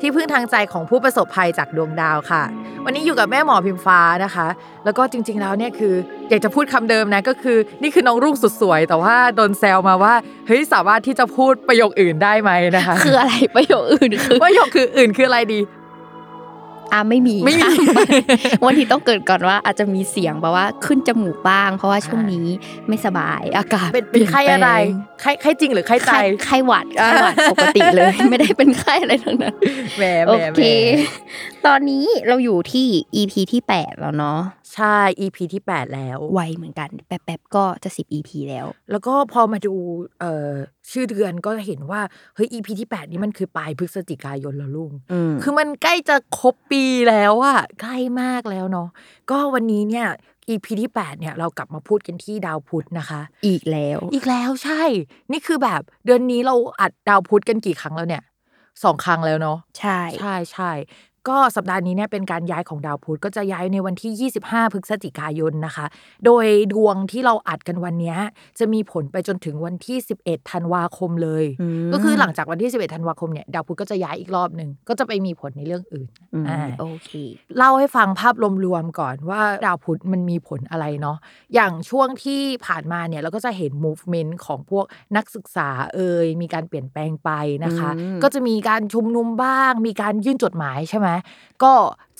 ที่พึ่งทางใจของผู้ประสบภัยจากดวงดาวค่ะ วันนี้อยู่กับแม่หมอพิมฟ้านะคะ แล้วก็จริง ๆ แล้วเนี่ยคือ อยากจะพูดคำเดิมนะก็คือนี่คือน้องรุ่งสุดสวย แต่ว่าโดนแซวมาว่าเฮ้ยสามารถที่จะพูดประโยคอื่นได้ไหมนะคะ คืออะไรประโยคอื่นคือประโยคคืออื่นคืออะไรดี อะไม่มีไม่มีค่ะวันที่ต้องเกิดก่อนว่าอาจจะมีเสียงแบบว่าขึ้นจมูกบ้าง เพราะว่าช่วงนี้ไม่สบายอากาศเป็นเป็นไข้อะไรไข้ไข้จริงหรือไข้ใจไข้ไข้หวัดไข้หวัดปกติเลย ไม่ได้เป็นไข้อะไรทั้งนั้นแหมแหโอมแหมเค ตอนนี้เราอยู่ที่ EP ที่ 8 แล้วเนาะใช่ EP ที่ 8 แล้ว ไวเหมือนกัน แป๊บๆก็จะ 10 EP แล้ว แล้วก็พอมาดูเอ่อชื่อเดือนก็เห็นว่าเฮ้ย EP ที่ 8 นี้มันคือปลายพฤศจิกายนแล้วลุงอืมคือมันใกล้จะครบปีแล้วอะใกล้มากแล้วเนาะก็วันนี้เนี่ย EP ที่ 8 เนี่ยเรากลับมาพูดกันที่ดาวพุธนะคะ อีกแล้ว อีกแล้วใช่ นี่คือแบบเดือนนี้เราอัดดาวพุธกันกี่ครั้งแล้วเนี่ยสองครั้งแล้วเนาะใช่ใช่ใช่ ก็สัปดาห์นี้เนี่ยเป็นการย้ายของดาวพุธก็จะย้ายในวันที่ 25 พฤศจิกายนนะคะ โดยดวงที่เราอัดกันวันเนี้ยจะมีผลไปจนถึงวันที่ 11 ธันวาคมเลยมก็คือหลังจากวันที่ 11 ธันวาคมเนี่ยดาวพุธก็จะย้ายอีกรอบหนึ่งก็จะไปมีผลในเรื่องอื่นอืมอ่าโอเคเล่าให้ฟังภาพรวมๆก่อนว่าดาวพุธมันมีผลอะไรเนาะอย่างช่วงที่ผ่านมาเนี่ยเราก็จะเห็น movement ของพวกนักศึกษาเอ่ยมีการเปลี่ยนแปลงไปนะคะอืมก็จะมีการชุมนุมบ้าง มีการยื่นจดหมายใช่ไหมก็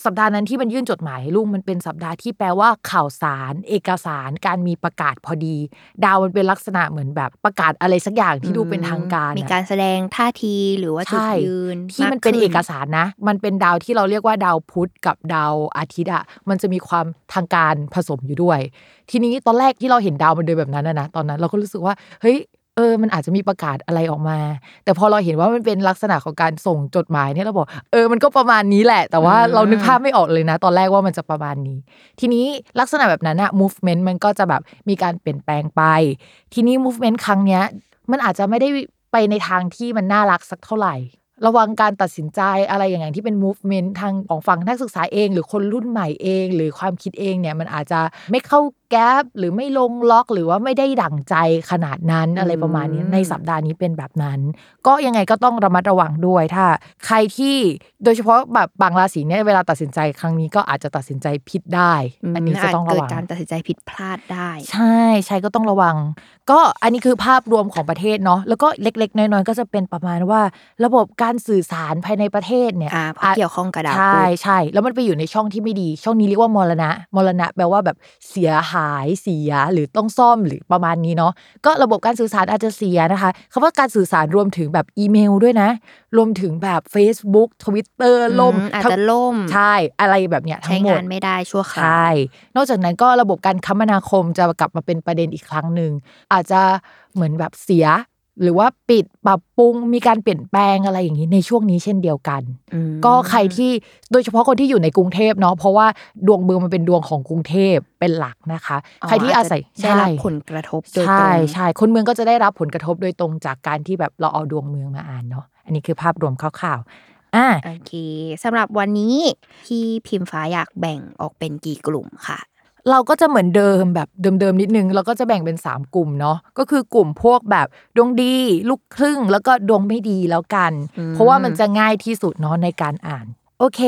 สัปดาห์นั้นที่มันยื่นจดหมายลุงมันเป็นสัปดาห์ที่แปลว่าข่าวสาร เอกสาร การมีประกาศพอดี ดาวมันเป็นลักษณะเหมือนแบบประกาศอะไรสักอย่างที่ดูเป็นทางการ มีอะการแสดงท่าทีหรือว่าจุดใช่ยืนที่มันเป็นากเอขึ้กสารนะ มันเป็นดาวที่เราเรียกว่าดาวพุธกับดาวอาทิตย์อะมันจะมีความทางการผสมอยู่ด้วย ทีนี้ตอนแรกที่เราเห็นดาวมันเดินแบบนั้นนะนะตอนนั้นเราก็รู้สึกว่าเฮ้ย เออ มันอาจจะมีประกาศอะไรออกมา แต่พอเราเห็นว่ามันเป็นลักษณะของการส่งจดหมายเนี่ยเราบอก เออ มันก็ประมาณนี้แหละ แต่ว่าเรานึกภาพไม่ออกเลยนะ ตอนแรกว่ามันจะประมาณนี้ ทีนี้ลักษณะแบบนั้นอะ movement มันก็จะแบบมีการเปลี่ยนแปลงไป ทีนี้ movement ครั้งเนี้ย มันอาจจะไม่ได้ไปในทางที่มันน่ารักสักเท่าไหร่ ระวังการตัดสินใจอะไรอย่างอย่างที่เป็น movement ทางของฝั่งนักศึกษาเอง หรือคนรุ่นใหม่เอง หรือความคิดเองเนี่ยมันอาจจะไม่เข้า แก๊ปหรือไม่ลงล็อกหรือว่าไม่ได้ดั่งใจขนาดนั้นอะไรประมาณนี้อืมในสัปดาห์นี้เป็นแบบนั้น ก็ยังไงก็ต้องระมัดระวังด้วยถ้า ใครที่โดยเฉพาะแบบบางราศีเนี่ยเวลาตัดสินใจครั้งนี้ก็อาจจะตัดสินใจผิดได้ อันนี้จะต้องาจระเกิดวังการตัดสินใจผิดพลาดได้ ใช่ใช่ก็ต้องระวัง ก็อันนี้คือภาพรวมของประเทศเนาะแล้วก็เล็ก ๆ น้อยๆก็จะเป็นประมาณว่า ระบบการสื่อสารภายในประเทศเนี่ยอ่าเพราะเกี่ยวข้องกับดาวใช่พุธใช่แล้วมันไปอยู่ในช่องที่ไม่ดี ช่องนี้เรียกว่ามรณะมรณะแปลว่าแบบเสียหายเสียหรือต้องซ่อมหรือประมาณนี้เนาะก็ระบบการสื่อสารอาจจะเสียนะคะคำว่าการสื่อสารรวมถึงแบบอีเมลด้วยนะ รวมถึงแบบ Facebook Twitter ล่มอือาจจะล่มใช่อะไรแบบเนี้ยทั้ใช้งหมดงานไม่ได้ชั่วคราวใช่นอกจากนั้นก็ระบบการคมนาคมจะกลับมาเป็นประเด็นอีกครั้งหนึ่งอาจจะเหมือนแบบเสีย หรือว่าปิดปรับปรุงมีการเปลี่ยนแปลงอะไรอย่างนี้ในช่วงนี้เช่นเดียวกันอืมก็ใครที่โดยเฉพาะคนที่อยู่ในกรุงเทพเนาะเพราะว่าดวงเมืองมันเป็นดวงของกรุงเทพเป็นหลักนะคะ ใครที่อาศัยจจะได้รับผลกระทบโดยตรใช่งใช่คนเมืองก็จะได้รับผลกระทบโดยตรงจากการที่แบบเราเอาดวงเมืองมาอ่านเนาะอันนี้คือภาพรวมคร่าวๆอ่าโอเคสำหรับวันนี้พี่พิมฟ้าอยากแบ่งออกเป็นกี่กลุ่มค่ะ เราก็จะเหมือนเดิมแบบเดิมๆนิดนึงเราก็จะแบ่งเป็น 3 กลุ่มเนาะก็คือกลุ่มพวกแบบดวงดีลูกครึ่งแล้วก็ดวงไม่ดีแล้วกันอืมเพราะว่ามันจะง่ายที่สุดเนาะในการอ่าน โอเค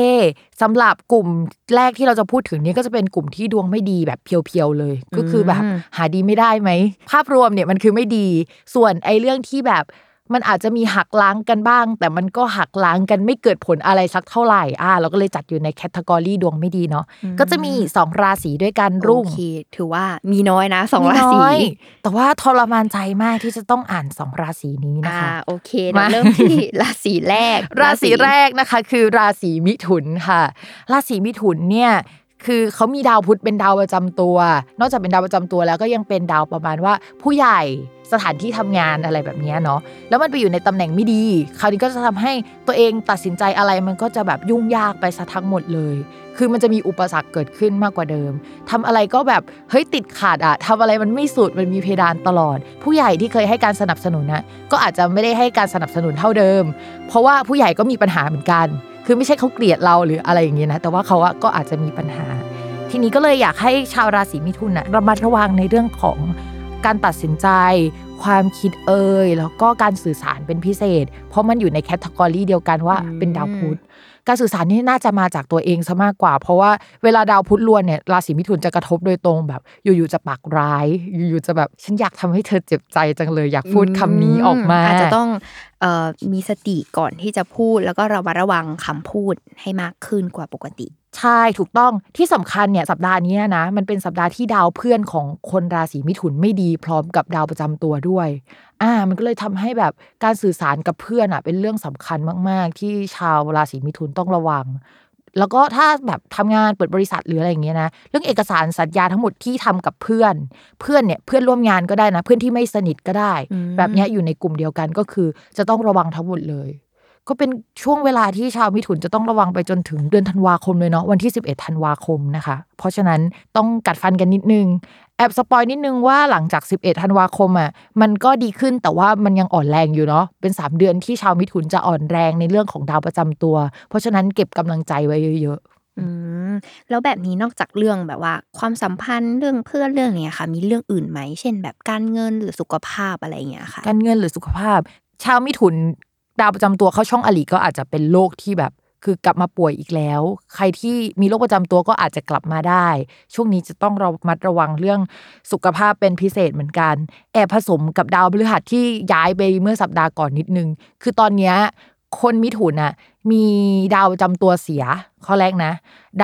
สำหรับกลุ่มแรกที่เราจะพูดถึงนี้ก็จะเป็นกลุ่มที่ดวงไม่ดีแบบเพียวๆเลย ก็คือแบบหาดีไม่ได้ไหมภาพรวมเนี่ยมันคือไม่ดี ส่วนไอ้เรื่องที่แบบ มันอาจจะมีหักล้างกันบ้าง แต่มันก็หักล้างกันไม่เกิดผลอะไรสักเท่าไหร่อ่าเราก็เลยจัดอยู่ในแคตตากรีดวงไม่ดีเนาะก็จะมีสองราศีด้วยกันรุ่งโอเคถือว่ามีน้อยนะสองราศีน้อยแต่ว่าทรมานใจมากที่จะต้องอ่านสองราศีนี้นะอ่าคะโอเคเรามาเริ่มที่ราศีแรก ราศีแรกนะคะ คือราศีมิถุนค่ะ ราศีมิถุนเนี่ย คือเขามีดาวพุธเป็นดาวประจำตัว นอกจากเป็นดาวประจำตัวแล้วก็ยังเป็นดาวประมาณว่า ผู้ใหญ่สถานที่ทำงานอะไรแบบนี้เนาะแล้วมันไปอยู่ในตำแหน่งไม่ดี คราวนี้ก็จะทำให้ตัวเองตัดสินใจอะไรมันก็จะแบบยุ่งยากไปซะทั้งหมดเลย คือมันจะมีอุปสรรคเกิดขึ้นมากกว่าเดิมทำอะไรก็แบบเฮ้ยติดขาดอะทำอะไรมันไม่สุดมันมีเพดานตลอด ผู้ใหญ่ที่เคยให้การสนับสนุนนะก็อาจจะไม่ได้ให้การสนับสนุนเท่าเดิม เพราะว่าผู้ใหญ่ก็มีปัญหาเหมือนกันคือไม่ใช่เขาเกลียดเราหรืออะไรอย่างเงี้ยนะ แต่ว่าเขาก็อาจจะมีปัญหา ทีนี้ก็เลยอยากให้ชาวราศีมิถุนนะระมัดระวังในเรื่องของการตัดสินใจ ความคิดเอ่ยแล้วก็การสื่อสารเป็นพิเศษ เพราะมันอยู่ในแคตตากรีเดียวกันว่าเป็นดาวพุธ การสื่อสารนี่น่าจะมาจากตัวเองซะมากกว่า เพราะว่าเวลาดาวพุธล้วนเนี่ยราศีมิถุนจะกระทบโดยตรงแบบ อยู่ๆจะปากร้าย อยู่ๆจะแบบฉันอยากทำให้เธอเจ็บใจจังเลยอยากพูดคำนี้ออกมาอาจจะต้องเอ่อมีสติก่อนที่จะพูด แล้วก็ระมัดระวังคำพูดให้มากขึ้นกว่าปกติใช่ถูกต้องที่สำคัญเนี่ยสัปดาห์นี้นะมันเป็นสัปดาห์ที่ดาวเพื่อนของคนราศีมิถุนไม่ดีพร้อมกับดาวประจำตัวด้วย อ่า มันก็เลยทำให้แบบการสื่อสารกับเพื่อนอะ เป็นเรื่องสำคัญมาก ๆ ที่ชาวราศีมิถุนต้องระวัง แล้วก็ถ้าแบบทำงานเปิดบริษัทหรืออะไรอย่างเงี้ยนะเรื่องเอกสารสัญญาทั้งหมดที่ทำกับเพื่อน เพื่อนเนี่ยเพื่อนร่วมงานก็ได้นะ เพื่อนที่ไม่สนิทก็ได้อืมแบบเนี้ยอยู่ในกลุ่มเดียวกันก็คือ จะต้องระวังทั้งหมดเลยก็เป็นช่วงเวลาที่ชาวมิถุนจะต้องระวังไปจนถึงเดือนธันวาคมเลยเนาะวันที่ 11 ธันวาคมนะคะ เพราะฉะนั้นต้องกัดฟันกันนิดนึง แอบ spoil นิดนึงว่าหลังจาก 11 ธันวาคมอะมันก็ดีขึ้นแต่ว่ามันยังอ่อนแรงอยู่เนาะเป็น 3 เดือนที่ชาวมิถุนจะอ่อนแรงในเรื่องของดาวประจำตัว เพราะฉะนั้นเก็บกำลังใจไว้เยอะอืมแล้วแบบนี้นอกจากเรื่องแบบว่า ความสัมพันธ์เรื่องเพื่อนเรื่องเนี้ยค่ะ มีเรื่องอื่นไหม เช่น แบบการเงินหรือสุขภาพอะไรอย่างเงี้ยค่ะๆการเงินหรือสุขภาพ ชาวมิถุนดาวประจำตัวเข้าช่องอริก็อาจจะเป็นโรคที่แบบ คือกลับมาป่วยอีกแล้ว ใครที่มีโรคประจำตัวก็อาจจะกลับมาได้ ช่วงนี้จะต้องระมัดระวังเรื่องสุขภาพเป็นพิเศษเหมือนกัน แอบผสมกับดาวพฤหัสที่ย้ายไปเมื่อสัปดาห์ก่อนนิดนึง คือตอนเนี้ยคนมิถุนน่ะ มีดาวประจำตัวเสียข้อแรกนะ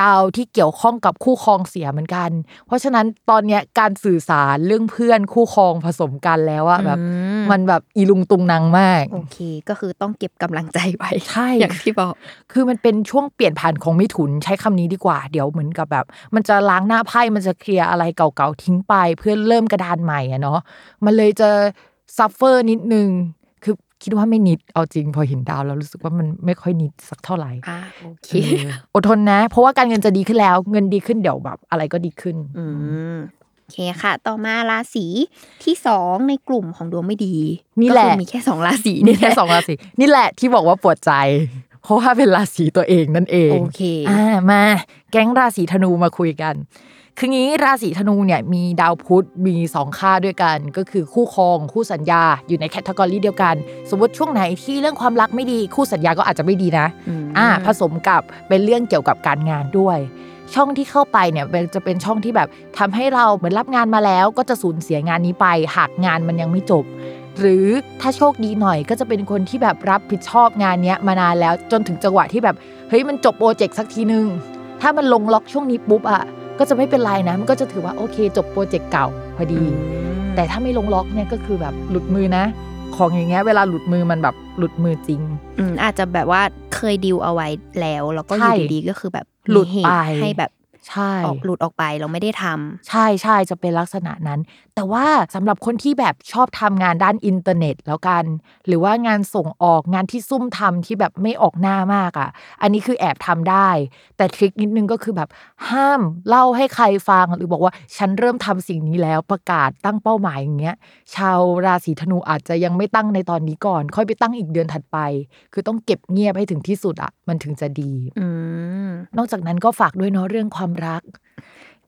ดาวที่เกี่ยวข้องกับคู่ครองเสียเหมือนกัน เพราะฉะนั้นตอนเนี้ยการสื่อสารเรื่องเพื่อนคู่ครองผสมกันแล้วอะแบบอืมมันแบบอีลุงตุงนางมาก โอเค ก็คือต้องเก็บกำลังใจไว้ใช่อย่างที่บอก คือมันเป็นช่วงเปลี่ยนผ่านของมิถุนใช้คำนี้ดีกว่า เดี๋ยวเหมือนกับแบบ มันจะล้างหน้าไพ่มันจะเคลียร์อะไรเก่าๆทิ้งไป เพื่อเริ่มกระดานใหม่อะเนาะมันเลยจะ suffer นิดนึง คือคิดว่าไม่นิดเอาจริงพอเห็นดาวแล้วรู้สึกว่ามันไม่ค่อยนิดสักเท่าไหร่อ่าโอเคเอออดทนนะ เพราะว่าการเงินจะดีขึ้นแล้ว เงินดีขึ้นเดี๋ยวแบบ อะไรก็ดีขึ้น อืมโอเคค่ะ ต่อมาราศีที่สองในกลุ่มของดวงไม่ดี นี่แหละก็คือมีแค่สองราศีนี่แค่สองราศีนี่แหละที่บอกว่าปวดใจ เพราะว่าเป็นราศีตัวเองนั่นเองโอเคอ่ามา แก๊งราศีธนูมาคุยกัน คืองี้ราศีธนูเนี่ยมีดาวพุธมีสองค่าด้วยกัน ก็คือคู่ครองคู่สัญญาอยู่ในแคตตากรีเดียวกัน สมมติช่วงไหนที่เรื่องความรักไม่ดีคู่สัญญาก็อาจจะไม่ดีนะอืมอ่าผสมกับเป็นเรื่องเกี่ยวกับการงานด้วย ช่องที่เข้าไปเนี่ยเป็นจะเป็นช่องที่แบบทำให้เราเหมือนรับงานมาแล้ว ก็จะสูญเสียงานนี้ไป หากงานมันยังไม่จบ หรือถ้าโชคดีหน่อยก็จะเป็นคนที่แบบรับผิดชอบงานเนี้ยมานานแล้วจนถึงจังหวะที่แบบเฮ้ยมันจบโปรเจกต์สักทีนึงถ้ามันลงล็อกช่วงนี้ปุ๊บอะ ก็จะไม่เป็นไรนะมันก็จะถือว่าโอเค จบโปรเจกต์เก่าพอดี แต่ถ้าไม่ลงล็อกเนี่ยก็คือแบบหลุดมือนะ ของอย่างเงี้ยเวลาหลุดมือมันแบบหลุดมือจริง อืมอาจจะแบบว่าเคยดิวเอาไว้แล้วแล้วก็อใช่ยู่ดีๆก็คือแบบหลุดมีเหไปตุให้แบบใช่ออกหลุดออกไปเราไม่ได้ทำใช่ใช่จะเป็นลักษณะนั้น แต่ว่าสำหรับคนที่แบบชอบทำงานด้านอินเทอร์เน็ตแล้วกัน หรือว่างานส่งออกงานที่ซุ่มทำที่แบบไม่ออกหน้ามากอะ อันนี้คือแอบทำได้ แต่ทริคนิดนึงก็คือแบบห้ามเล่าให้ใครฟัง หรือบอกว่าฉันเริ่มทำสิ่งนี้แล้วประกาศตั้งเป้าหมายอย่างเงี้ย ชาวราศีธนูอาจจะยังไม่ตั้งในตอนนี้ก่อน ค่อยไปตั้งอีกเดือนถัดไป คือต้องเก็บเงียบให้ถึงที่สุดอะ มันถึงจะดีอืมนอกจากนั้นก็ฝากด้วยเนาะเรื่องความรัก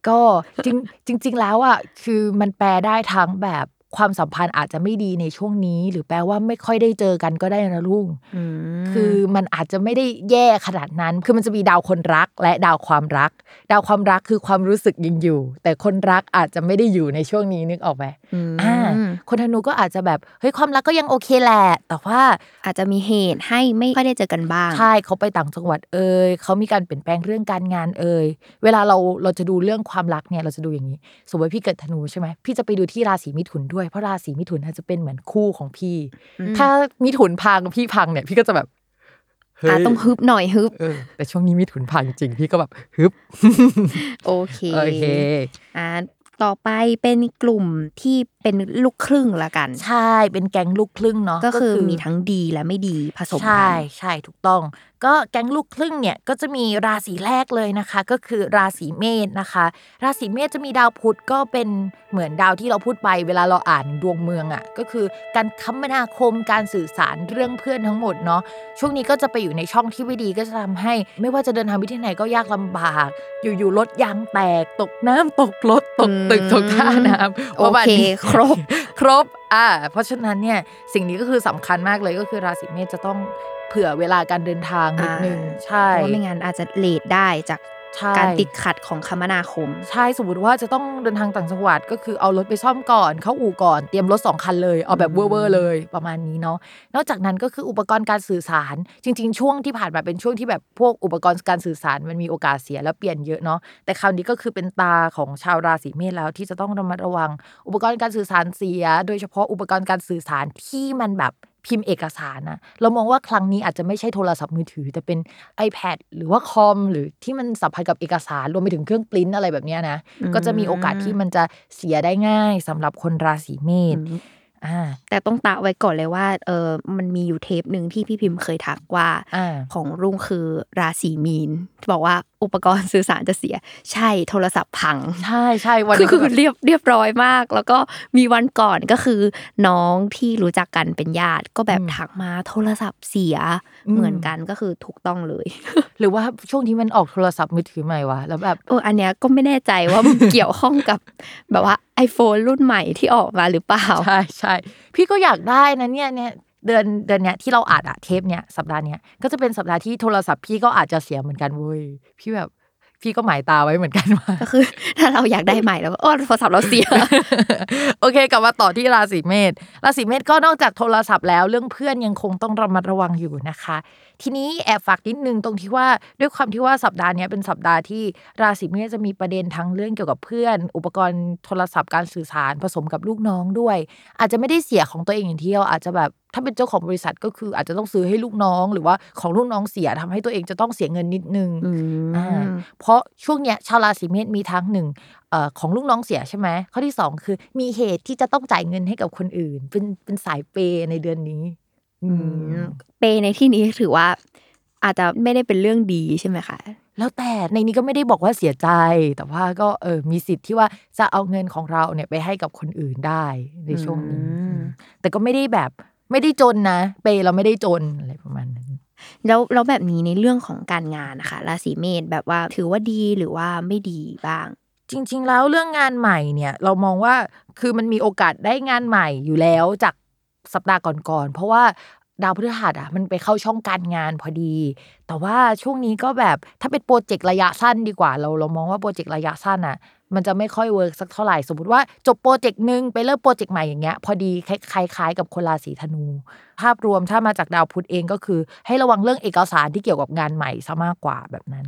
ก็จริงจริงๆแล้วอะคือมันแปลได้ทั้งแบบความสัมพันธ์อาจจะไม่ดีในช่วงนี้ หรือแปลว่าไม่ค่อยได้เจอกันก็ได้นะลุงอืมคือมันอาจจะไม่ได้แย่ขนาดนั้น คือมันจะมีดาวคนรักและดาวความรัก ดาวความรักคือความรู้สึกยังอยู่ แต่คนรักอาจจะไม่ได้อยู่ในช่วงนี้นึกออกไหมมอ่า คนธนูก็อาจจะแบบเฮ้ยความรักก็ยังโอเคแหละแต่ว่าอาจจะมีเหตุให้ไม่ค่อยได้เจอกันบ้างใช่เขาไปต่างจังหวัดเอ่ยเขามีการเปลี่ยนแปลงเรื่องการงานเอ่ยเวลาเราเราจะดูเรื่องความรักเนี่ยเราจะดูอย่างนี้ สมมติว่าพี่เกิดธนูใช่ไหมพี่จะไปดูที่ราศีมิถุนด้วยเพราะราศีมิถุนอาจจะเป็นเหมือนคู่ของพี่อืมถ้ามิถุนพังพี่พังเนี่ยพี่ก็จะแบบเฮ้อะยต้องฮึบหน่อยฮึบเออแต่ช่วงนี้มิถุนพังจริงพี่ก็แบบฮึบโอเคโอเคอ่าต่อไปเป็นกลุ่มที่ เป็นลูกครึ่งละกัน ใช่เป็นแก๊งลูกครึ่งเนาะก็คือมีทั้งดีและไม่ดีผสมใช่กันใช่ถูกต้อง ก็แก๊งลูกครึ่งเนี่ยก็จะมีราศีแรกเลยนะคะ ก็คือราศีเมษนะคะ ราศีเมษจะมีดาวพุธก็เป็นเหมือนดาวที่เราพูดไปเวลาเราอ่านดวงเมืองอะ่ะก็คือการคมนาคมการสื่อสารเรื่องเพื่อนทั้งหมดเนาะช่วงนี้ก็จะไปอยู่ในช่องที่ไม่ดีก็จะทำให้ ไม่ว่าจะเดินทางไปที่ไหนก็ยากลำบาก อยู่ๆรถยางแตกตกน้ำตกรถตกตึกตกท่าน้ำโอประมาณเคนี้ครบครบอ่าเพราะฉะนั้นเนี่ยสิ่งนี้ก็คือสำคัญมากเลยก็คือราศีเมษจะต้องเผื่อเวลาการเดินทางนิดนึงอ่าใช่เพราะว่าไม่งั้นอาจจะเลทได้จากใช่ การติดขัดของคมนาคม ใช่สมมติว่าจะต้องเดินทางต่างจังหวัด ก็คือเอารถไปซ่อมก่อน เข้าอู่ก่อนเตรียมรถสองคันเลย เอาแบบเวอร์ๆเลยประมาณนี้เนาะนอกจากนั้นก็คืออุปกรณ์การสื่อสาร จริง ๆ ช่วงที่ผ่านมาเป็นช่วงที่แบบพวกอุปกรณ์การสื่อสารมันมีโอกาสเสียแล้วเปลี่ยนเยอะเนาะแต่คราวนี้ก็คือเป็นตาของชาวราศีเมษแล้วที่จะต้องระมัดระวัง อุปกรณ์การสื่อสารเสีย โดยเฉพาะอุปกรณ์การสื่อสารที่มันแบบ พิมพ์เอกสารนะเรามองว่าครั้งนี้อาจจะไม่ใช่โทรศัพท์มือถือ แต่เป็น iPad หรือว่าคอมหรือที่มันสัมพันธ์กับเอกสารรวมไปถึงเครื่องปริ้นอะไรแบบเนี้ยนะอืมก็จะมีโอกาสที่มันจะเสียได้ง่ายสำหรับคนราศีเมษอ่าแต่ต้องตะไว้ก่อนเลยว่าเออมันมีอยู่เทปหนึ่งที่พี่พิมพ์เคยทักว่าอ่าของรุ่งคือราศีมีนบอกว่าอุปกรณ์สื่อสารจะเสีย ใช่โทรศัพท์พัง ใช่ใช่วันคือนี้คืคืออเรียบเรียบร้อยมาก แล้วก็มีวันก่อนก็คือน้องที่รู้จักกันเป็นญาติก็แบบทักมาโทรศัพท์เสียเหมือนกันก็คือถูกต้องเลย หรือว่าช่วงที่มันออกโทรศัพท์มือถือใหม่วะแล้วแบบเอออันเนี้ยก็ไม่แน่ใจว่ามันเกี่ยวข้องกับแบบว่า iPhone รุ่นใหม่ที่ออกมาหรือเปล่า ใช่ใช่พี่ก็อยากได้นะเนี่ยเนี่ย เดือนเดือนเนี้ยที่เราอัดอะเทปเนี้ยสัปดาห์เนี้ยก็จะเป็นสัปดาห์ที่โทรศัพท์พี่ก็อาจจะเสียเหมือนกันเว้ยพี่แบบพี่ก็หมายตาไว้เหมือนกันว่าก็คือ ถ้าเราอยากได้ใหม่แล้วก็อ๋อโทรศัพท์เราเสียโอเคกลับมาต่อที่ราศีเมษราศีเมษก็นอกจากโทรศัพท์แล้วเรื่องเพื่อนยังคงต้องระมัดระวังอยู่นะคะ ทีนี้แอบฝากนิดนึงตรงที่ว่าด้วยความที่ว่าสัปดาห์เนี้ยเป็นสัปดาห์ที่ราศีเมษจะมีประเด็นทั้งเรื่องเกี่ยวกับเพื่อน อุปกรณ์โทรศัพท์การสื่อสารผสมกับลูกน้องด้วย อาจจะไม่ได้เสียของตัวเองอย่างเดียวอาจจะแบบถ้าเป็นเจ้าของบริษัทก็คืออาจจะต้องซื้อให้ลูกน้อง หรือว่าของลูกน้องเสียทำให้ตัวเองจะต้องเสียเงินนิดนึงอืมอ่าเพราะช่วงเนี้ยชาวราศีเมษมีทั้งหนึ่งเอ่อของลูกน้องเสียใช่ไหมข้อที่สองคือมีเหตุที่จะต้องจ่ายเงินให้กับคนอื่น เป็นเป็นสายเปย์ในเดือนนี้อืม เปย์ในที่นี้ถือว่า อาจจะไม่ได้เป็นเรื่องดีใช่ไหมคะแล้วแต่ในนี้ก็ไม่ได้บอกว่าเสียใจ แต่ว่าก็เออมีสิทธิ์ที่ว่าจะเอาเงินของเราเนี่ยไปให้กับคนอื่นได้ในช่วงนี้อืมแต่ก็ไม่ได้แบบไม่ได้จนนะ เปย์เราไม่ได้จนอะไรประมาณนั้นแล้วแล้วแบบนี้ในเรื่องของการงานนะคะราศีเมษแบบว่าถือว่าดีหรือว่าไม่ดีบ้าง จริง ๆ แล้วเรื่องงานใหม่เนี่ย เรามองว่าคือมันมีโอกาสได้งานใหม่อยู่แล้วจาก สัปดาห์ก่อนๆเพราะว่าดาวพฤหัสอะมันไปเข้าช่องการงานพอดี แต่ว่าช่วงนี้ก็แบบถ้าเป็นโปรเจกต์ระยะสั้นดีกว่า เราเรามองว่าโปรเจกต์ระยะสั้นอะ มันจะไม่ค่อย work สักเท่าไหร่ สมมติว่าจบโปรเจกต์หนึ่งไปเริ่มโปรเจกต์ใหม่อย่างเงี้ยพอดีคล้ายๆกับคนราศีธนู ภาพรวมถ้ามาจากดาวพุธเองก็คือ ให้ระวังเรื่องเอกสารที่เกี่ยวกับงานใหม่ซะมากกว่าแบบนั้น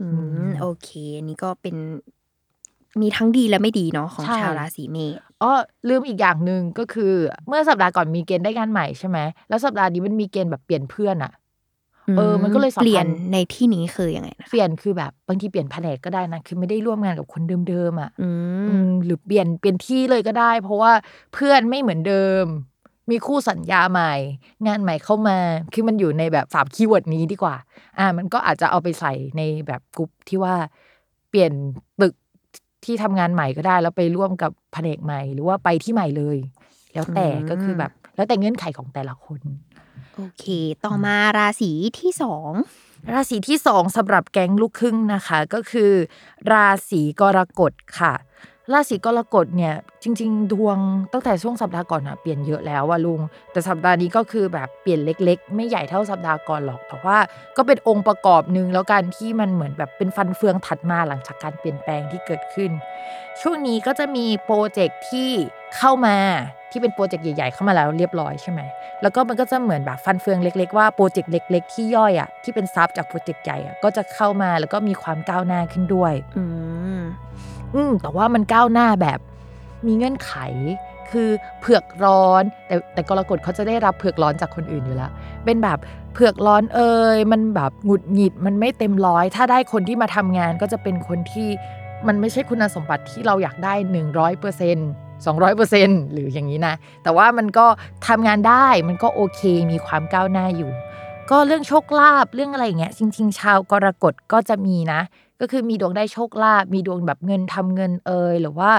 อืมโอเคอันนี้ก็เป็น มีทั้งดีและไม่ดีเนาะของใช่ชาวราศีเมษอ๋อลืมอีกอย่างหนึ่งก็คือ เมื่อสัปดาห์ก่อนมีเกณฑ์ได้งานใหม่ใช่ไหมแล้วสัปดาห์นี้มันมีเกณฑ์แบบเปลี่ยนเพื่อนอะเออมันก็เลยสำคัญเปลี่ยนในที่นี้คือยังไงนะคะเปลี่ยนคือแบบบางทีเปลี่ยนแผนกก็ได้นะคือไม่ได้ร่วมงานกับคนเดิมๆอะอือืมมหรือเปลี่ยนเปลี่ยนที่เลยก็ได้ เพราะว่าเพื่อนไม่เหมือนเดิม มีคู่สัญญาใหม่ งานใหม่เข้ามาคือมันอยู่ในแบบสาม keyword นี้ดีกว่า อ่า มันก็อาจจะเอาไปใส่ในแบบกลุ่มที่ว่าเปลี่ยนตึก ที่ทำงานใหม่ก็ได้ แล้วไปร่วมกับแผนกใหม่ หรือว่าไปที่ใหม่เลย แล้วแต่ก็คือแบบ แล้วแต่เงื่อนไขของแต่ละคน โอเค ต่อมาราศีที่สองราศีที่สองสำหรับแก๊งลูกครึ่งนะคะ ก็คือ ราศีกรกฎค่ะ ราศีกรกฎเนี่ยจริง ๆ ดวงตั้งแต่ช่วงสัปดาห์ก่อนอะเปลี่ยนเยอะแล้วว่าลุง แต่สัปดาห์นี้ก็คือแบบเปลี่ยนเล็ก ๆ ไม่ใหญ่เท่าสัปดาห์ก่อนหรอกแต่ว่าก็เป็นองค์ประกอบหนึ่งแล้วกันที่มันเหมือนแบบเป็นฟันเฟืองถัดมาหลังจากการเปลี่ยนแปลงที่เกิดขึ้น ช่วงนี้ก็จะมีโปรเจกต์ที่เข้ามาที่เป็นโปรเจกต์ใหญ่ ๆ เข้ามาแล้วเรียบร้อยใช่ไหม แล้วก็มันก็จะเหมือนแบบฟันเฟืองเล็ก ๆ ว่าโปรเจกต์เล็ก ๆ ที่ย่อยอะที่เป็น sub จากโปรเจกต์ใหญ่อะก็จะเข้ามาแล้วก็มีความก้าวหน้าขึ้นด้วย อืมแต่ว่ามันก้าวหน้าแบบมีเงื่อนไข คือเผือกร้อน แต่แต่กรกฎเขาจะได้รับเผือกร้อนจากคนอื่นอยู่แล้ว เป็นแบบเผือกร้อนเอ่ยมันแบบหงุดหงิดมันไม่เต็มร้อย ถ้าได้คนที่มาทำงานก็จะเป็นคนที่มันไม่ใช่คุณสมบัติที่เราอยากได้หนึ่งร้อยเปอร์เซ็นต์สองร้อยเปอร์เซนต์หรืออย่างนี้นะ แต่ว่ามันก็ทำงานได้มันก็โอเคมีความก้าวหน้าอยู่ ก็เรื่องโชคลาภเรื่องอะไรอย่างเงี้ยจริง ๆ ชาวกรกฎก็จะมีนะ ก็คือมีดวงได้โชคลาภมีดวงแบบเงินทำเงินเอยหรือว่า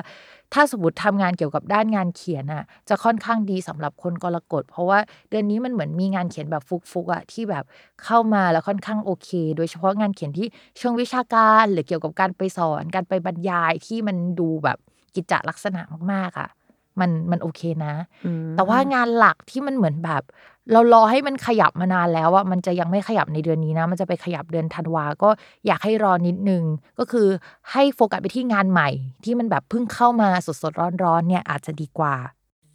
ถ้าสมมติทำงานเกี่ยวกับด้านงานเขียนอะ จะค่อนข้างดีสำหรับคนกรกฎเพราะว่าเดือนนี้มันเหมือนมีงานเขียนแบบฟุกๆอะที่แบบเข้ามาแล้วค่อนข้างโอเค โดยเฉพาะงานเขียนที่เชิงวิชาการหรือเกี่ยวกับการไปสอนการไปบรรยายที่มันดูแบบกิจจลักษณะมากๆอะมันมันโอเคนะอืมแต่ว่างานหลักที่มันเหมือนแบบ เรารอให้มันขยับมานานแล้วอะมันจะยังไม่ขยับในเดือนนี้นะ มันจะไปขยับเดือนธันวา ก็อยากให้รอนิดนึง ก็คือให้โฟกัสไปที่งานใหม่ ที่มันแบบเพิ่งเข้ามาสดๆร้อนๆเนี่ยอาจจะดีกว่า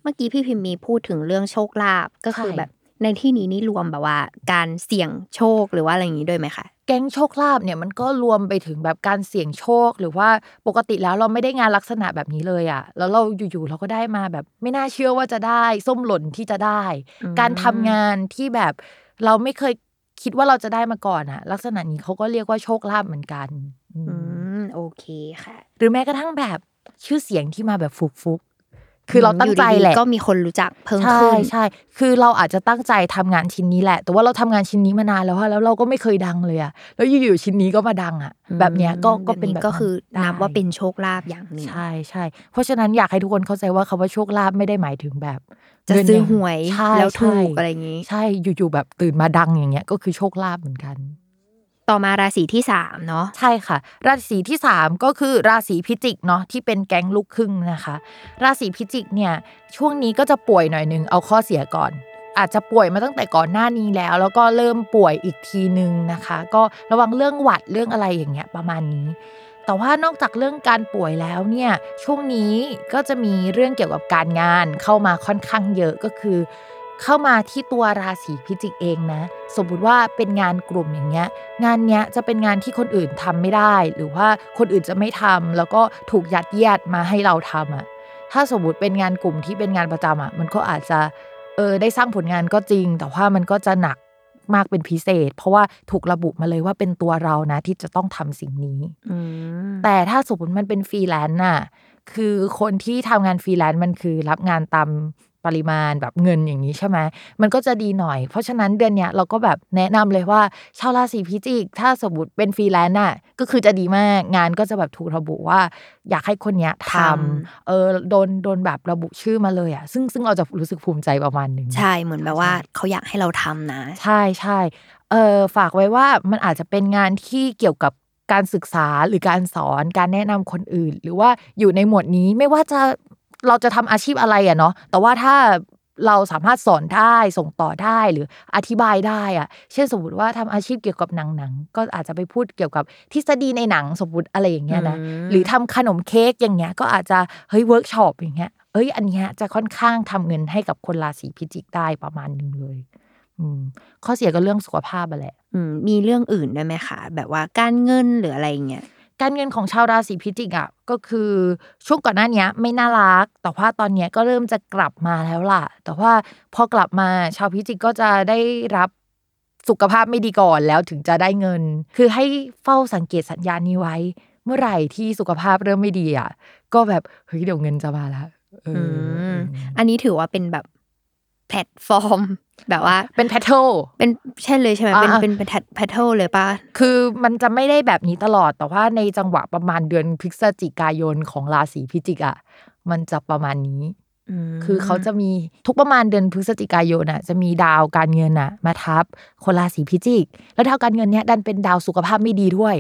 เมื่อกี้พี่พิมพ์มีพูดถึงเรื่องโชคลาภก็คือใช่แบบ ในที่นี้นี่รวมแบบว่า การเสี่ยงโชคหรือว่าอะไรอย่างนี้ด้วยไหมคะแก๊งโชคลาภเนี่ยมันก็รวมไปถึงแบบการเสี่ยงโชค หรือว่าปกติแล้วเราไม่ได้งานลักษณะแบบนี้เลยอะแล้วเราอยู่ๆเราก็ได้มาแบบ ไม่น่าเชื่อว่าจะได้ส้มหล่นที่จะได้อืมการทำงานที่แบบเราไม่เคยคิดว่าเราจะได้มาก่อนอะลักษณะนี้เขาก็เรียกว่าโชคลาภเหมือนกัน อืมอืมโอเคค่ะ หรือแม้กระทั่งแบบชื่อเสียงที่มาแบบฟุกๆ คือเราตั้งใจแหละอยู่ดีๆก็มีคนรู้จักเพิ่มใช่ขึ้นใช่คือเราอาจจะตั้งใจทำงานชิ้นนี้แหละ แต่ว่าเราทำงานชิ้นนี้มานานแล้วอะแล้วเราก็ไม่เคยดังเลยอะแล้วอยู่ๆชิ้นนี้ก็มาดังอะแบบเนี้ยก็ก็เป็นแบบก็คือนับว่าเป็นได้โชคลาภอย่างหนึ่งใช่ใช่เพราะฉะนั้นอยากให้ทุกคนเข้าใจว่าคำว่าโชคลาภไม่ได้หมายถึงแบบจะเงินซื้ออย่างหวยใช่แล้วถูกใช่อะไรอย่างนี้ ใช่อยู่ๆแบบตื่นมาดังอย่างเงี้ยก็คือโชคลาภเหมือนกัน ต่อมาราศีที่สามเนาะใช่ค่ะ ราศีที่ 3 ก็คือราศีพิจิกเนาะที่เป็นแก๊งลูกครึ่งนะคะ ราศีพิจิกเนี่ยช่วงนี้ก็จะป่วยหน่อยนึงเอาข้อเสียก่อนอาจจะป่วยมาตั้งแต่ก่อนหน้านี้แล้ว แล้วก็เริ่มป่วยอีกทีนึงนะคะ ก็ระวังเรื่องหวัดเรื่องอะไรอย่างเงี้ยประมาณนี้ แต่ว่านอกจากเรื่องการป่วยแล้วเนี่ยช่วงนี้ก็จะมีเรื่องเกี่ยวกับการงานเข้ามาค่อนข้างเยอะก็คือ เข้ามาที่ตัวราศีพิจิกเองนะ สมมุติว่าเป็นงานกลุ่มอย่างเงี้ย งานเนี้ยจะเป็นงานที่คนอื่นทำไม่ได้ หรือว่าคนอื่นจะไม่ทำแล้วก็ถูกยัดเยียดมาให้เราทำอะถ้าสมมติเป็นงานกลุ่มที่เป็นงานประจำอะมันก็อาจจะเออได้สร้างผลงานก็จริง แต่ว่ามันก็จะหนักมากเป็นพิเศษ เพราะว่าถูกระบุมาเลยว่าเป็นตัวเรานะ ที่จะต้องทำสิ่งนี้อืมแต่ถ้าสมมติมันเป็นฟรีแลนซ์น่ะคือคนที่ทำงานฟรีแลนซ์มันคือรับงานตาม ปริมาณแบบเงินอย่างนี้ใช่ไหมมันก็จะดีหน่อย เพราะฉะนั้นเดือนเนี้ยเราก็แบบแนะนำเลยว่าชาวราศีพิจิก ถ้าสมมติเป็นฟรีแลนซ์น่ะก็คือจะดีมากงานก็จะแบบถูกระบุว่า อยากให้คนเนี้ยทำเออโดนโดนแบบระบุชื่อมาเลยอะซึ่งซึ่งเราจะรู้สึกภูมิใจประมาณหนึ่งใช่เหมือนแบบว่าเขาอยากให้เราทำนะ ใช่ใช่เออฝากไว้ว่ามันอาจจะเป็นงานที่เกี่ยวกับการศึกษาหรือการสอนการแนะนำคนอื่น หรือว่าอยู่ในหมวดนี้ไม่ว่าจะ เราจะทำอาชีพอะไรอะเนาะแต่ว่าถ้าเราสามารถสอนได้ส่งต่อได้หรืออธิบายได้อะเช่นสมมติว่าทำอาชีพเกี่ยวกับหนังหนังก็อาจจะไปพูดเกี่ยวกับทฤษฎีในหนังสมมติอะไรอย่างเงี้ยนะอืมหรือทำขนมเค้กอย่างเงี้ยก็อาจจะเฮ้ยเวิร์กช็อปอย่างเงี้ยเอ้ยอันเนี้ยจะค่อนข้างทำเงินให้กับคนราศีพิจิกได้ประมาณหนึ่งเลยอืมข้อเสียก็เรื่องสุขภาพอะแหละอืมมีเรื่องอื่นด้วยไหมคะแบบว่าการเงินหรืออะไรอย่างเงี้ย การเงินของชาวราศีพิจิกอะก็คือช่วงก่อนหน้าเนี้ยไม่น่ารัก แต่ว่าตอนเนี้ยก็เริ่มจะกลับมาแล้วล่ะ แต่ว่าพอกลับมาชาวพิจิกก็จะได้รับสุขภาพไม่ดีก่อนแล้วถึงจะได้เงิน คือให้เฝ้าสังเกตสัญญาณนี้ไว้ เมื่อไหร่ที่สุขภาพเริ่มไม่ดีอะก็แบบเฮ้ยเดี๋ยวเงินจะมาแล้วเอออมอันนี้ถือว่าเป็นแบบ แพลตฟอร์ม แบบว่าเป็น pattern เป็นใช่เลยใช่ไหมเป็นอ่าเป็นเป็น pattern เลยป่ะคือมันจะไม่ได้แบบนี้ตลอดแต่ว่าในจังหวะประมาณเดือนพฤศจิกายนของราศีพิจิกอะมันจะประมาณนี้มคือเขาจะมีทุกประมาณเดือนพฤศจิกายนอะจะมีดาวการเงินอะ มาทับคนราศีพิจิก แล้วดาวการเงินเนี้ยดันเป็นดาวสุขภาพไม่ดีด้วย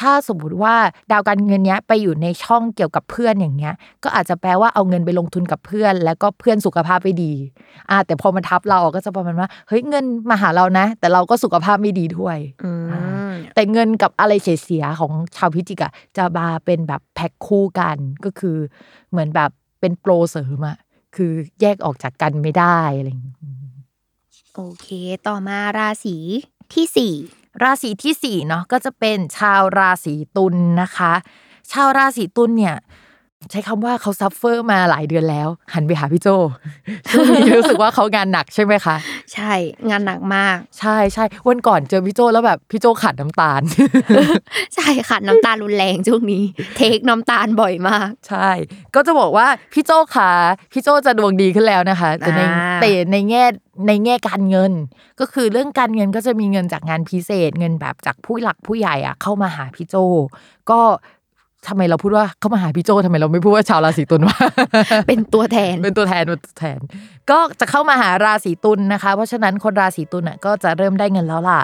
ถ้าสมมติว่าดาวการเงินเนี้ยไปอยู่ในช่องเกี่ยวกับเพื่อนอย่างเงี้ย ก็อาจจะแปลว่าเอาเงินไปลงทุนกับเพื่อน แล้วก็เพื่อนสุขภาพไม่ดีอ่าแต่พอมันทับเราก็จะประมาณว่าเฮ้ยเงินมาหาเรานะ แต่เราก็สุขภาพไม่ดีด้วยอืมแต่เงินกับอะไรเสียๆของชาวพิจิกอะจะมาเป็นแบบแพ็คคู่กันก็คือเหมือนแบบเป็นโปรเสริมอะคือแยกออกจากกันไม่ได้อะไรอย่างเงี้ยโอเค ต่อมาราศีที่สี่ ราศีที่สี่เนาะก็จะเป็นชาวราศีตุลนะคะ ชาวราศีตุลเนี่ย ใช้คำว่าเขา suffer มาหลายเดือนแล้ว หันไปหาพี่โจช่วงนี้รู้สึกว่าเขางานหนักใช่ไหมคะ ใช่งานหนักมาก ใช่ใช่วันก่อนเจอพี่โจแล้วแบบพี่โจขาดน้ำตาล ใช่ค่ะน้ำตาลรุนแรงช่วงนี้ take น้ำตาลบ่อยมาก ใช่ ก็จะบอกว่าพี่โจค่ะพี่โจจะดวงดีขึ้นแล้วนะคะ แต่ในอ่าแต่ในแง่ในแง่การเงิน ก็คือเรื่องการเงินก็จะมีเงินจากงานพิเศษเงินแบบจากผู้หลักผู้ใหญ่อะเข้ามาหาพี่โจก็ ทำไมเราพูดว่าเข้ามาหาพี่โจทำไมเราไม่พูดว่าชาวราศีตุลวะเป็นตัวแทนเป็นตัวแทนเป็นตัวแทน ก็จะเข้ามาหาราศีตุลนะคะ เพราะฉะนั้นคนราศีตุลน่ะก็จะเริ่มได้เงินแล้วล่ะ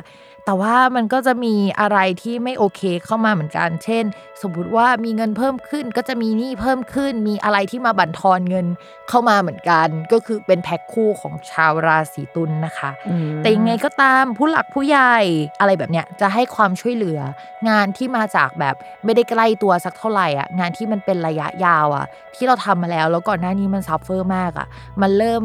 แต่ว่ามันก็จะมีอะไรที่ไม่โอเคเข้ามาเหมือนกัน เช่น สมมติว่ามีเงินเพิ่มขึ้นก็จะมีหนี้เพิ่มขึ้น มีอะไรที่มาบั่นทอนเงินเข้ามาเหมือนกัน ก็คือเป็นแพ็คคู่ของชาวราศีตุลนะคะ แต่ยังไงก็ตามผู้หลักผู้ใหญ่อะไรแบบเนี้ยจะให้ความช่วยเหลือ งานที่มาจากแบบไม่ได้ใกล้ตัวสักเท่าไหร่อะงานที่มันเป็นระยะยาวอะที่เราทำมาแล้วแล้วก่อนหน้านี้มัน suffer มากอะมันเริ่ม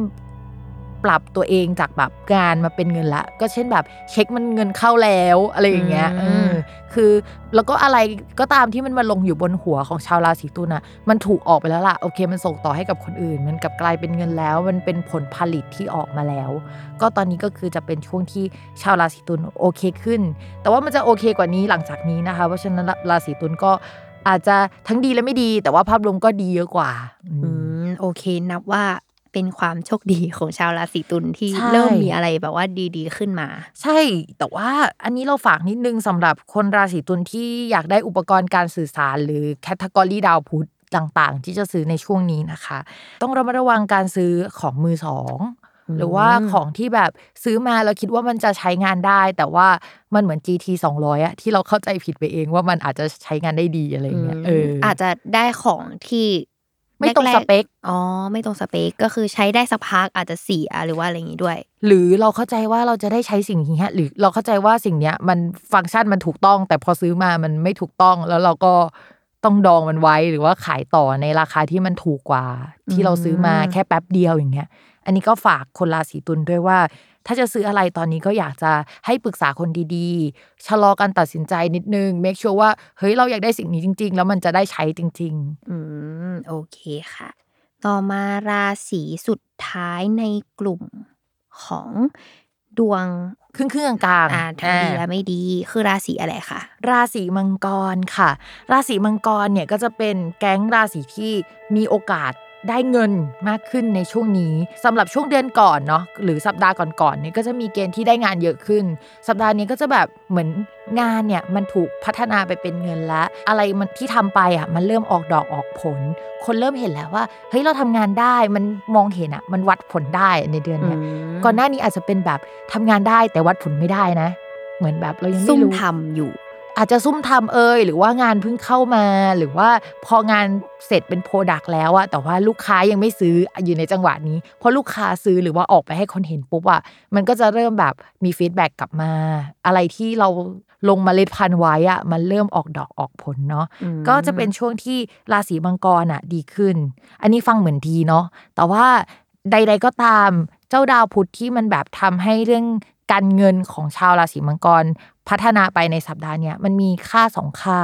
ปรับตัวเองจากแบบงานมาเป็นเงินละ ก็เช่นแบบเช็คมันเงินเข้าแล้วอะไรอย่างเงี้ยอืมเออคือแล้วก็อะไรก็ตามที่มันมาลงอยู่บนหัวของชาวราศีตุลน่ะมันถูกออกไปแล้วล่ะโอเค มันส่งต่อให้กับคนอื่น มันกลับกลายเป็นเงินแล้ว มันเป็นผลผลิตที่ออกมาแล้ว ก็ตอนนี้ก็คือจะเป็นช่วงที่ชาวราศีตุลโอเคขึ้น แต่ว่ามันจะโอเคกว่านี้หลังจากนี้นะคะ เพราะฉะนั้นราศีตุลก็อาจจะทั้งดีและไม่ดี แต่ว่าภาพรวมก็ดีเยอะกว่า อืมอืมโอเค นับว่า เป็นความโชคดีของชาวราศีตุลที่ใช่เริ่มมีอะไรแบบว่าดีๆ ขึ้นมา ใช่แต่ว่าอันนี้เราฝากนิดนึงสำหรับคนราศีตุลที่อยากได้อุปกรณ์การสื่อสาร หรือแคตตากรีดาวพุธต่างๆ ที่จะซื้อในช่วงนี้นะคะ ต้องระมัดระวังการซื้อของมือสองหรือว่าของที่แบบซื้อมาแล้วคิดว่ามันจะใช้งานได้ แต่ว่ามันเหมือน GT 200อะที่เราเข้าใจผิดไปเองว่ามันอาจจะใช้งานได้ดีอะไรอย่างเงี้ยเออออาจจะได้ของที่ ไม่ตรงแกๆสเปคอ๋อ ไม่ตรงสเปคก็คือใช้ได้สักพักอาจจะเสียหรือว่าอะไรอย่างงี้ด้วย หรือเราเข้าใจว่าเราจะได้ใช้สิ่งนี้หรือเราเข้าใจว่าสิ่งเนี้ยมันฟังก์ชันมันถูกต้อง แต่พอซื้อมามันไม่ถูกต้องแล้วเราก็ต้องดองมันไว้หรือว่าขายต่อในราคาที่มันถูกกว่า ที่เราซื้อมาอืมแค่แป๊บเดียวอย่างเงี้ย อันนี้ก็ฝากคนราศีตุลด้วยว่า ถ้าจะซื้ออะไรตอนนี้ก็อยากจะให้ปรึกษาคนดีๆ ชะลอการตัดสินใจนิดนึง make sure ว่าเฮ้ยเราอยากได้สิ่งนี้จริง ๆ แล้วมันจะได้ใช้จริงอืมโอเคค่ะ ต่อมาราศีสุดท้ายในกลุ่มของดวงๆครึ่งๆกลางๆอ่าทั้งดีอ่าและไม่ดีคือราศีอะไรคะราศีมังกรค่ะ ราศีมังกรเนี่ยก็จะเป็นแก๊งราศีที่มีโอกาส ได้เงินมากขึ้นในช่วงนี้สำหรับช่วงเดือนก่อนเนาะหรือสัปดาห์ก่อนๆเนี่ยก็จะมีเกณฑ์ที่ได้งานเยอะขึ้น สัปดาห์นี้ก็จะแบบเหมือนงานเนี่ยมันถูกพัฒนาไปเป็นเงินแล้วอะไรมันที่ทำไปอะมันเริ่มออกดอกออกผล คนเริ่มเห็นแล้วว่าเฮ้ยเราทำงานได้มันมองเห็นอะมันวัดผลได้ในเดือนเนี้ยก่อนหน้านี้อาจจะเป็นแบบทำงานได้แต่วัดผลไม่ได้นะ เหมือนแบบเรายังซุ่ไม่รู้ทำอยู่ อาจจะซุ่มทำเอยหรือว่างานเพิ่งเข้ามา หรือว่าพองานเสร็จเป็น product แล้วอะแต่ว่าลูกค้ายังไม่ซื้ออยู่ในจังหวะนี้พอลูกค้าซื้อหรือว่าออกไปให้คนเห็นปุ๊บอะมันก็จะเริ่มแบบมี feedback กลับมา อะไรที่เราลงเมาเล็ดพันธุ์ไว้อะมันเริ่มออกดอกออกผลเนาะอืมก็จะเป็นช่วงที่ราศีมังกรอะดีขึ้น อันนี้ฟังเหมือนดีเนาะแต่ว่าใด ๆก็ตามเจ้าดาวพุธที่มันแบบทำให้เรื่องการเงินของชาวราศีมังกร พัฒนาไปในสัปดาห์เนี้ยมันมีค่าสองค่า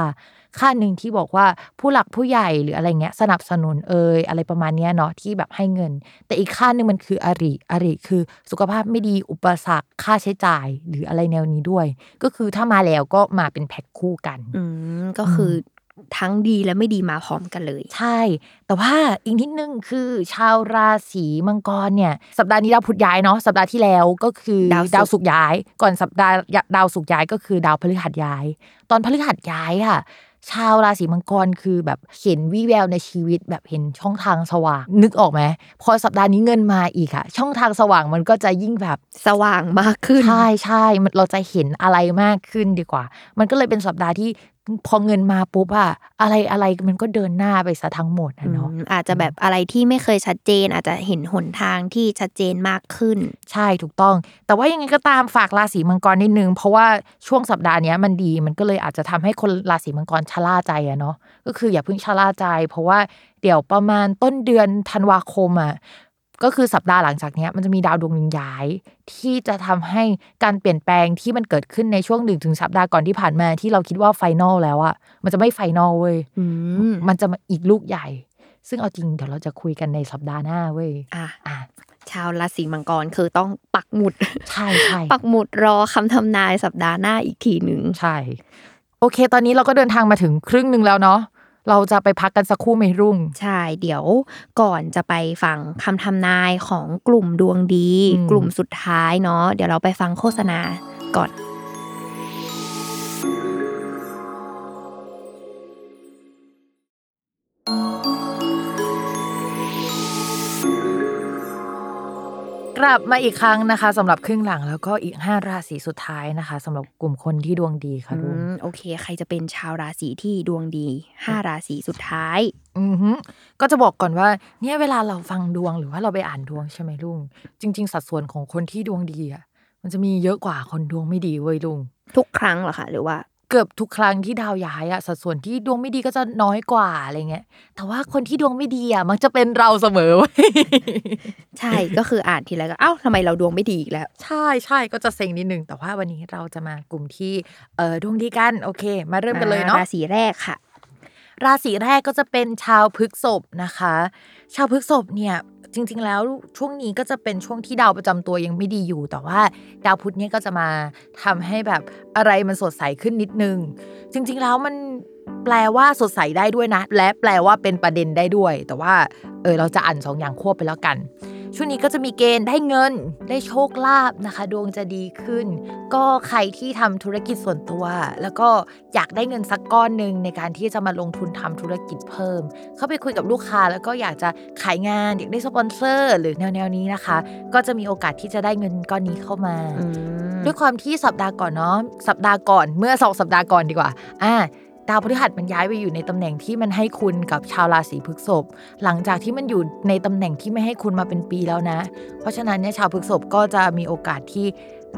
ค่าหนึ่งที่บอกว่าผู้หลักผู้ใหญ่หรืออะไรเงี้ยสนับสนุนเอยอะไรประมาณเนี้ยเนาะที่แบบให้เงิน แต่อีกค่าหนึ่งมันคืออริอริคือสุขภาพไม่ดีอุปสรรคค่าใช้จ่ายหรืออะไรแนวนี้ด้วย ก็คือถ้ามาแล้วก็มาเป็นแพ็คคู่กัน อืมก็คืออ ทั้งดีและไม่ดีมาพร้อมกันเลย ใช่ แต่ว่าอีกนิดนึงคือชาวราศีมังกรเนี่ย สัปดาห์นี้ดาวพุธย้ายเนาะสัปดาห์ที่แล้วก็คือดาวศุกร์ดาวศุกร์ย้าย ก่อนสัปดาห์ดาวศุกร์ย้ายก็คือดาวพฤหัสย้าย ตอนพฤหัสย้ายค่ะชาวราศีมังกรคือแบบเห็นวิแววในชีวิตแบบเห็นช่องทางสว่าง นึกออกไหมพอสัปดาห์นี้เงินมาอีกอะช่องทางสว่างมันก็จะยิ่งแบบสว่างมากขึ้น ใช่ใช่มันเราจะเห็นอะไรมากขึ้นดีกว่า มันก็เลยเป็นสัปดาห์ที่ พอเงินมาปุ๊บอะอะไรอะไรมันก็เดินหน้าไปซะทั้งหมดอะเนาะอืมอาจจะแบบอะไรที่ไม่เคยชัดเจน อาจจะเห็นหนทางที่ชัดเจนมากขึ้น ใช่ถูกต้อง แต่ว่ายังไงก็ตามฝากราศีมังกรนิดนึง เพราะว่าช่วงสัปดาห์เนี้ยมันดีมันก็เลยอาจจะทำให้คนราศีมังกรชะล่าใจอะเนาะก็คืออย่าเพิ่งชะล่าใจ เพราะว่าเดี๋ยวประมาณต้นเดือนธันวาคมอะ ก็คือสัปดาห์หลังจากเนี้ยมันจะมีดาวดวงหนึ่งย้าย ที่จะทำให้การเปลี่ยนแปลงที่มันเกิดขึ้นในช่วงหนึ่งถึงสัปดาห์ก่อนที่ผ่านมาที่เราคิดว่า final แล้วอะมันจะไม่ไฟนอลเว้ยอืมมันจะมาอีกลูกใหญ่ ซึ่งเอาจริงเดี๋ยวเราจะคุยกันในสัปดาห์หน้าเว้ยอะอะชาวราศีมังกรคือต้องปักหมุดใช่ใช่ปักหมุดรอคำทำนายสัปดาห์หน้าอีกทีหนึ่งใช่ โอเค ตอนนี้เราก็เดินทางมาถึงครึ่งหนึ่งแล้วเนาะ เราจะไปพักกันสักครู่ไหมรุ่ง ใช่ เดี๋ยวก่อนจะไปฟังคำทำนายของกลุ่มดวงดีอืมกลุ่มสุดท้ายเนาะเดี๋ยวเราไปฟังโฆษณาก่อน กลับมาอีกครั้งนะคะสำหรับครึ่งหลังแล้วก็อีก 5 ราศีสุดท้ายนะคะสำหรับกลุ่มคนที่ดวงดีค่ะอืรุ่งมโอเค ใครจะเป็นชาวราศีที่ดวงดีห้าราศีสุดท้ายอือฮึก็จะบอกก่อนว่า เนี่ยเวลาเราฟังดวงหรือว่าเราไปอ่านดวงใช่ไหมลุงจริง ๆ สัดส่วนของคนที่ดวงดีอะมันจะมีเยอะกว่าคนดวงไม่ดีเว้ยลุงทุกครั้งเหรอคะหรือว่า เกือบทุกครั้งที่ดาวย้ายอะสัดส่วนที่ดวงไม่ดีก็จะน้อยกว่าอะไรเงี้ย แต่ว่าคนที่ดวงไม่ดีอะมักจะเป็นเราเสมอเว้ยใช่ก็คืออ่านทีไรก็เอ้าทำไมเราดวงไม่ดีอีกแล้ว ใช่ใช่ก็จะเซ็งนิดนึง แต่ว่าวันนี้เราจะมากลุ่มที่เออดวงดีกันโอเค มาเริ่มกันเลยเนาะราศีแรกค่ะ ราศีแรกก็จะเป็นชาวพฤษภนะคะ ชาวพฤษภเนี่ย จริง ๆ แล้วช่วงนี้ก็จะเป็นช่วงที่ดาวประจำตัวยังไม่ดีอยู่ แต่ว่าดาวพุธเนี่ยก็จะมาทำให้แบบอะไรมันสดใสขึ้นนิดนึง จริง ๆ แล้วมันแปลว่าสดใสได้ด้วยนะ และแปลว่าเป็นประเด็นได้ด้วย แต่ว่าเออเราจะอ่านสองอย่างควบไปแล้วกัน ช่วงนี้ก็จะมีเกณฑ์ได้เงิน ได้โชคลาภนะคะ ดวงจะดีขึ้น ก็ใครที่ทำธุรกิจส่วนตัว แล้วก็อยากได้เงินสักก้อนหนึ่งในการที่จะมาลงทุนทำธุรกิจเพิ่ม เข้าไปคุยกับลูกค้า แล้วก็อยากจะขายงานอยากได้สปอนเซอร์ หรือแนวๆนี้นะคะ ก็จะมีโอกาสที่จะได้เงินก้อนนี้เข้ามาอืมด้วยความที่สัปดาห์ก่อนเนาะสัปดาห์ก่อนเมื่อสองสัปดาห์ก่อนดีกว่าอ่า ดาวพฤหัสมันย้ายไปอยู่ในตำแหน่งที่มันให้คุณกับชาวราศีพฤษภหลังจากที่มันอยู่ในตำแหน่งที่ไม่ให้คุณมาเป็นปีแล้วนะ เพราะฉะนั้นเนี่ยชาวพฤษภก็จะมีโอกาสที่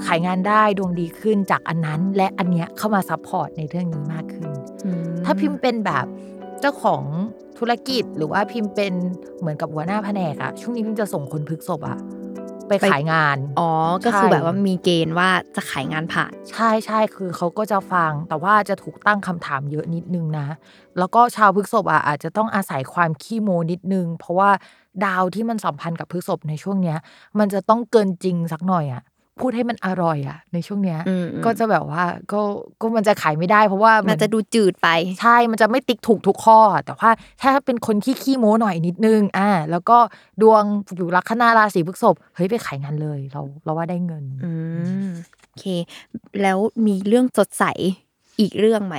ขายงานได้ดวงดีขึ้นจากอันนั้น และอันเนี้ยเข้ามา support ในเรื่องนี้มากขึ้นอืมถ้าพิมพ์เป็นแบบเจ้าของธุรกิจหรือว่าพิมพ์เป็นเหมือนกับหัวหน้าแผนกอะช่วงนี้พิมพ์จะส่งคนพฤษภอะ ไปขายงาน อ๋อ ก็คือใช่แบบว่ามีเกณฑ์ว่าจะขายงานผ่าน ใช่ใช่คือเขาก็จะฟัง แต่ว่าจะถูกตั้งคำถามเยอะนิดนึงนะ แล้วก็ชาวพฤษภอะอาจจะต้องอาศัยความขี้โมนิดนึง เพราะว่าดาวที่มันสัมพันธ์กับพฤษภในช่วงเนี้ย มันจะต้องเกินจริงสักหน่อยอะ พูดให้มันอร่อยอะในช่วงเนี้ยอืมอืมก็จะแบบว่าก็ก็มันจะขายไม่ได้ เพราะว่ามัมันจะดูจืดไป ใช่มันจะไม่ติ๊กถูกทุกข้อ แต่ว่าถ้าเป็นคนที่ขี้โม้หน่อยนิดนึงอ่าแล้วก็ดวงอยู่ลัคนาราศีพฤษภเฮ้ยไปขายงานเลยเราเราว่าได้เงิน อืมโอเค แล้วมีเรื่องสดใสอีกเรื่องไหม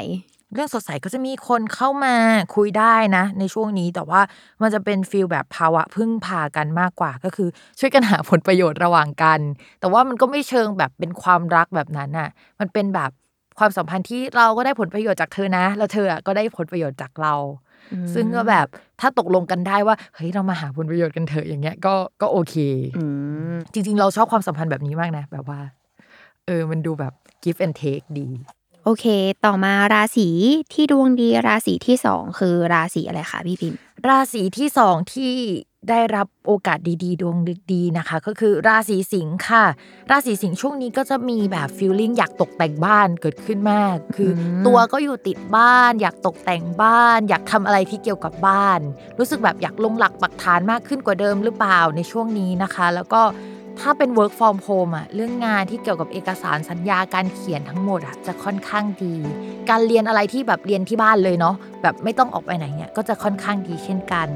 เรื่องสดใสก็จะมีคนเข้ามาคุยได้นะ ในช่วงนี้แต่ว่ามันจะเป็นฟีลแบบภาวะพึ่งพากันมากกว่าก็คือ ช่วยกันหาผลประโยชน์ระหว่างกัน แต่ว่ามันก็ไม่เชิงแบบเป็นความรักแบบนั้นน่ะ มันเป็นแบบความสัมพันธ์ที่เราก็ได้ผลประโยชน์จากเธอนะ แล้วเธออะก็ได้ผลประโยชน์จากเรา ซึ่งก็แบบถ้าตกลงกันได้ว่าเฮ้ยเรามาหาผลประโยชน์กันเถอะอย่างเงี้ยก็ก็โอเคอืมจริง ๆ เราชอบความสัมพันธ์แบบนี้มากนะ แบบว่า เออมันดูแบบ give and take ดี โอเค ต่อมาราศีที่ดวงดีราศีที่สองคือราศีอะไรคะพี่พิมพ์ ราศีที่สองที่ได้รับโอกาสดีๆ ดวงดีๆนะคะ ก็คือราศีสิงค์ค่ะ ราศีสิงค์ช่วงนี้ก็จะมีแบบฟีลลิ่งอยากตกแต่งบ้านเกิดขึ้นมาก คืออมตัวก็อยู่ติดบ้าน อยากตกแต่งบ้าน อยากทำอะไรที่เกี่ยวกับบ้าน รู้สึกแบบอยากลงหลักปักฐานมากขึ้นกว่าเดิมหรือเปล่าในช่วงนี้นะคะ แล้วก็ ถ้าเป็น work from home อะเรื่องงานที่เกี่ยวกับเอกสารสัญญาการเขียนทั้งหมดอะจะค่อนข้างดี การเรียนอะไรที่แบบเรียนที่บ้านเลยเนาะแบบไม่ต้องออกไปไหนเนี่ยก็จะค่อนข้างดีเช่นกัน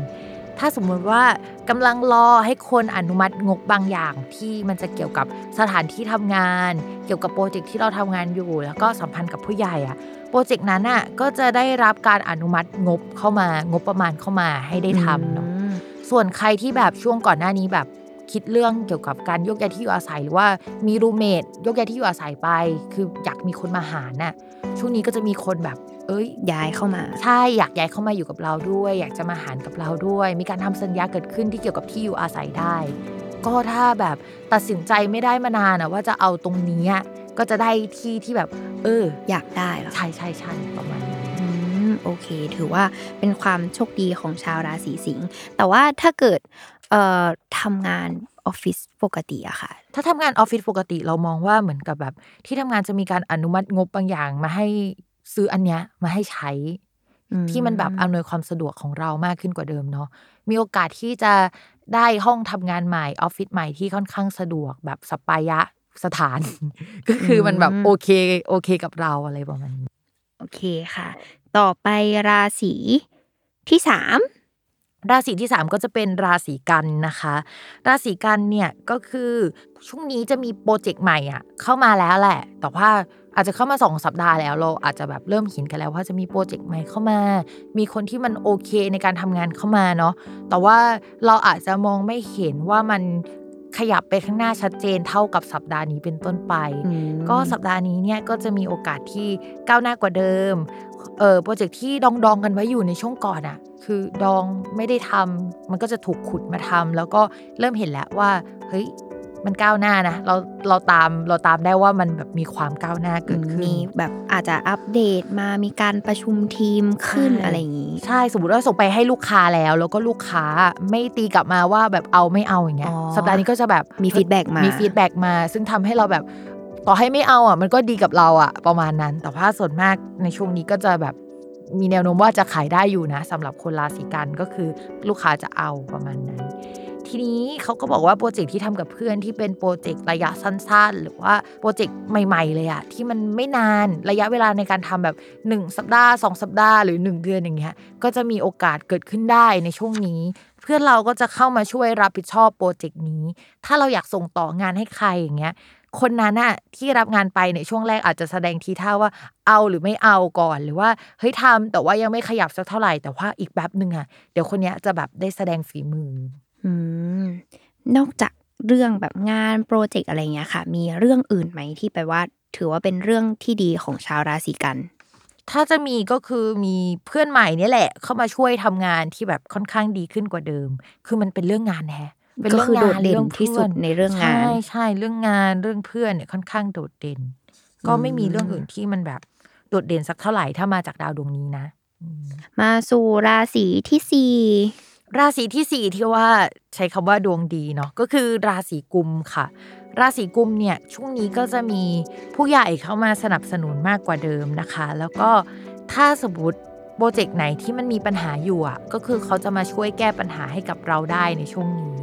ถ้าสมมุติว่ากำลังรอให้คนอนุมัติงบบางอย่างที่มันจะเกี่ยวกับสถานที่ทำงาน เกี่ยวกับโปรเจกต์ที่เราทำงานอยู่ แล้วก็สัมพันธ์กับผู้ใหญ่อะโปรเจกต์นั้นอะก็จะได้รับการอนุมัติงบเข้ามางบประมาณเข้ามาให้ได้ทำเนาะอืมส่วนใครที่แบบช่วงก่อนหน้านี้แบบ คิดเรื่องเกี่ยวกับการยกย้ายที่อยู่อาศัย หรือว่ามีรูเมทยกย้ายที่อยู่อาศัยไป คืออยากมีคนมาหาน่ะช่วงนี้ก็จะมีคนแบบ เอ้ยย้ายเข้ามา ใช่อยากย้ายเข้ามาอยู่กับเราด้วย อยากจะมาหารกับเราด้วย มีการทำสัญญาเกิดขึ้นที่เกี่ยวกับที่อยู่อาศัยได้ ก็ถ้าแบบตัดสินใจไม่ได้มานานอะว่าจะเอาตรงนี้อะก็จะได้ที่ที่แบบ เออ อยากได้เหรอใช่ใช่ใช่ประมาณนี้อืมโอเค ถือว่าเป็นความโชคดีของชาวราศีสิงห์แต่ว่าถ้าเกิด เอ่อทำงานออฟฟิศปกติอะค่ะ ถ้าทำงานออฟฟิศปกติเรามองว่าเหมือนกับแบบ ที่ทำงานจะมีการอนุมัติงบบางอย่างมาให้ซื้ออันเนี้ยมาให้ใช้อืมที่มันแบบอำนวยความสะดวกของเรามากขึ้นกว่าเดิมเนาะมีโอกาสที่จะได้ห้องทำงานใหม่ออฟฟิศใหม่ที่ค่อนข้างสะดวกแบบสัปปายะสถาน ก็คือมันแบบโอเคโอเคกับเราอะไรประมาณนี้โอเคค่ะ ต่อไปราศีที่สาม ราศีที่สามก็จะเป็นราศีกันนะคะ ราศีกันเนี่ยก็คือช่วงนี้จะมีโปรเจกต์ใหม่อะเข้ามาแล้วแหละ แต่ว่าอาจจะเข้ามาสองสัปดาห์แล้วเราอาจจะแบบเริ่มเห็นกันแล้วว่าจะมีโปรเจกต์ใหม่เข้ามา มีคนที่มันโอเคในการทำงานเข้ามาเนาะแต่ว่าเราอาจจะมองไม่เห็นว่ามัน ขยับไปข้างหน้าชัดเจนเท่ากับสัปดาห์นี้เป็นต้นไปอืมก็สัปดาห์นี้เนี่ยก็จะมีโอกาสที่ก้าวหน้ากว่าเดิมเออโปรเจกต์ที่ดองดองๆกันไว้อยู่ในช่วงก่อนอะ่ะ คือดองไม่ได้ทำมันก็จะถูกขุดมาทำแล้วก็เริ่มเห็นแล้วว่าเฮ้ย มันก้าวหน้านะเราเราตามเราตามได้ว่ามันแบบมีความก้าวหน้าเกิดขึ้นมีแบบอาจจะอัปเดตมามีการประชุมทีมขึ้นใช่อะไรอย่างนี้ ใช่สมมติว่าส่งไปให้ลูกค้าแล้ว แล้วก็ลูกค้าไม่ตีกลับมาว่าแบบเอาไม่เอาอย่างเงี้ยอ๋อสัปดาห์นี้ก็จะแบบมี feedback มามี feedback มา ซึ่งทำให้เราแบบต่อให้ไม่เอาอะมันก็ดีกับเราอะประมาณนั้น แต่ว่าส่วนมากในช่วงนี้ก็จะแบบมีแนวโน้มว่าจะขายได้อยู่นะสำหรับคนราศีกันย์ก็คือลูกค้าจะเอาประมาณนั้น ทีนี้เขาก็บอกว่า project ที่ทำกับเพื่อนที่เป็น project ระยะสั้นๆ หรือว่า project ใหม่ ๆ เลยอะที่มันไม่นานระยะเวลาในการทำแบบ 1 สัปดาห์ 2 สัปดาห์หรือ 1 เดือนอย่างเงี้ยก็จะมีโอกาสเกิดขึ้นได้ในช่วงนี้ เพื่อนเราก็จะเข้ามาช่วยรับผิดชอบโปรเจกต์นี้ ถ้าเราอยากส่งต่องานให้ใครอย่างเงี้ยคนนั้นน่ะที่รับงานไปในช่วงแรกอาจจะแสดงทีท่าว่าเอาหรือไม่เอาก่อนหรือว่าเฮ้ยทำแต่ว่ายังไม่ขยับสักเท่าไหร่แต่ว่าอีกแป๊บหนึ่งอะเดี๋ยวคนเนี้ยจะแบบได้แสดงฝีมือ อืม นอกจากเรื่องแบบงานโปรเจกต์อะไรเงี้ยค่ะ มีเรื่องอื่นไหมที่แปลว่า ถือว่าเป็นเรื่องที่ดีของชาวราศีกัน ถ้าจะมีก็คือมีเพื่อนใหม่เนี่ยแหละ เข้ามาช่วยทำงานที่แบบค่อนข้างดีขึ้นกว่าเดิม คือมันเป็นเรื่องงานแฮะเป็นก็เรื่องคือโดดงานเด่นรื่องที่สุดพื่อในเรื่องงาน ใช่ใช่เรื่องงานเรื่องเพื่อนเนี่ยค่อนข้างโดดเด่น ก็ไม่มีเรื่องอื่นที่มันแบบโดดเด่นสักเท่าไหร่ถ้ามาจากดาวดวงนี้นะอืมมาสู่ราศีที่สี่ ราศีที่สี่ที่ว่าใช้คำว่าดวงดีเนาะก็คือราศีกุมค่ะ ราศีกุมเนี่ยช่วงนี้ก็จะมีผู้ใหญ่เข้ามาสนับสนุนมากกว่าเดิมนะคะ แล้วก็ถ้าสมมติโปรเจกต์ไหนที่มันมีปัญหาอยู่อะก็คือเขาจะมาช่วยแก้ปัญหาให้กับเราได้ในช่วงนี้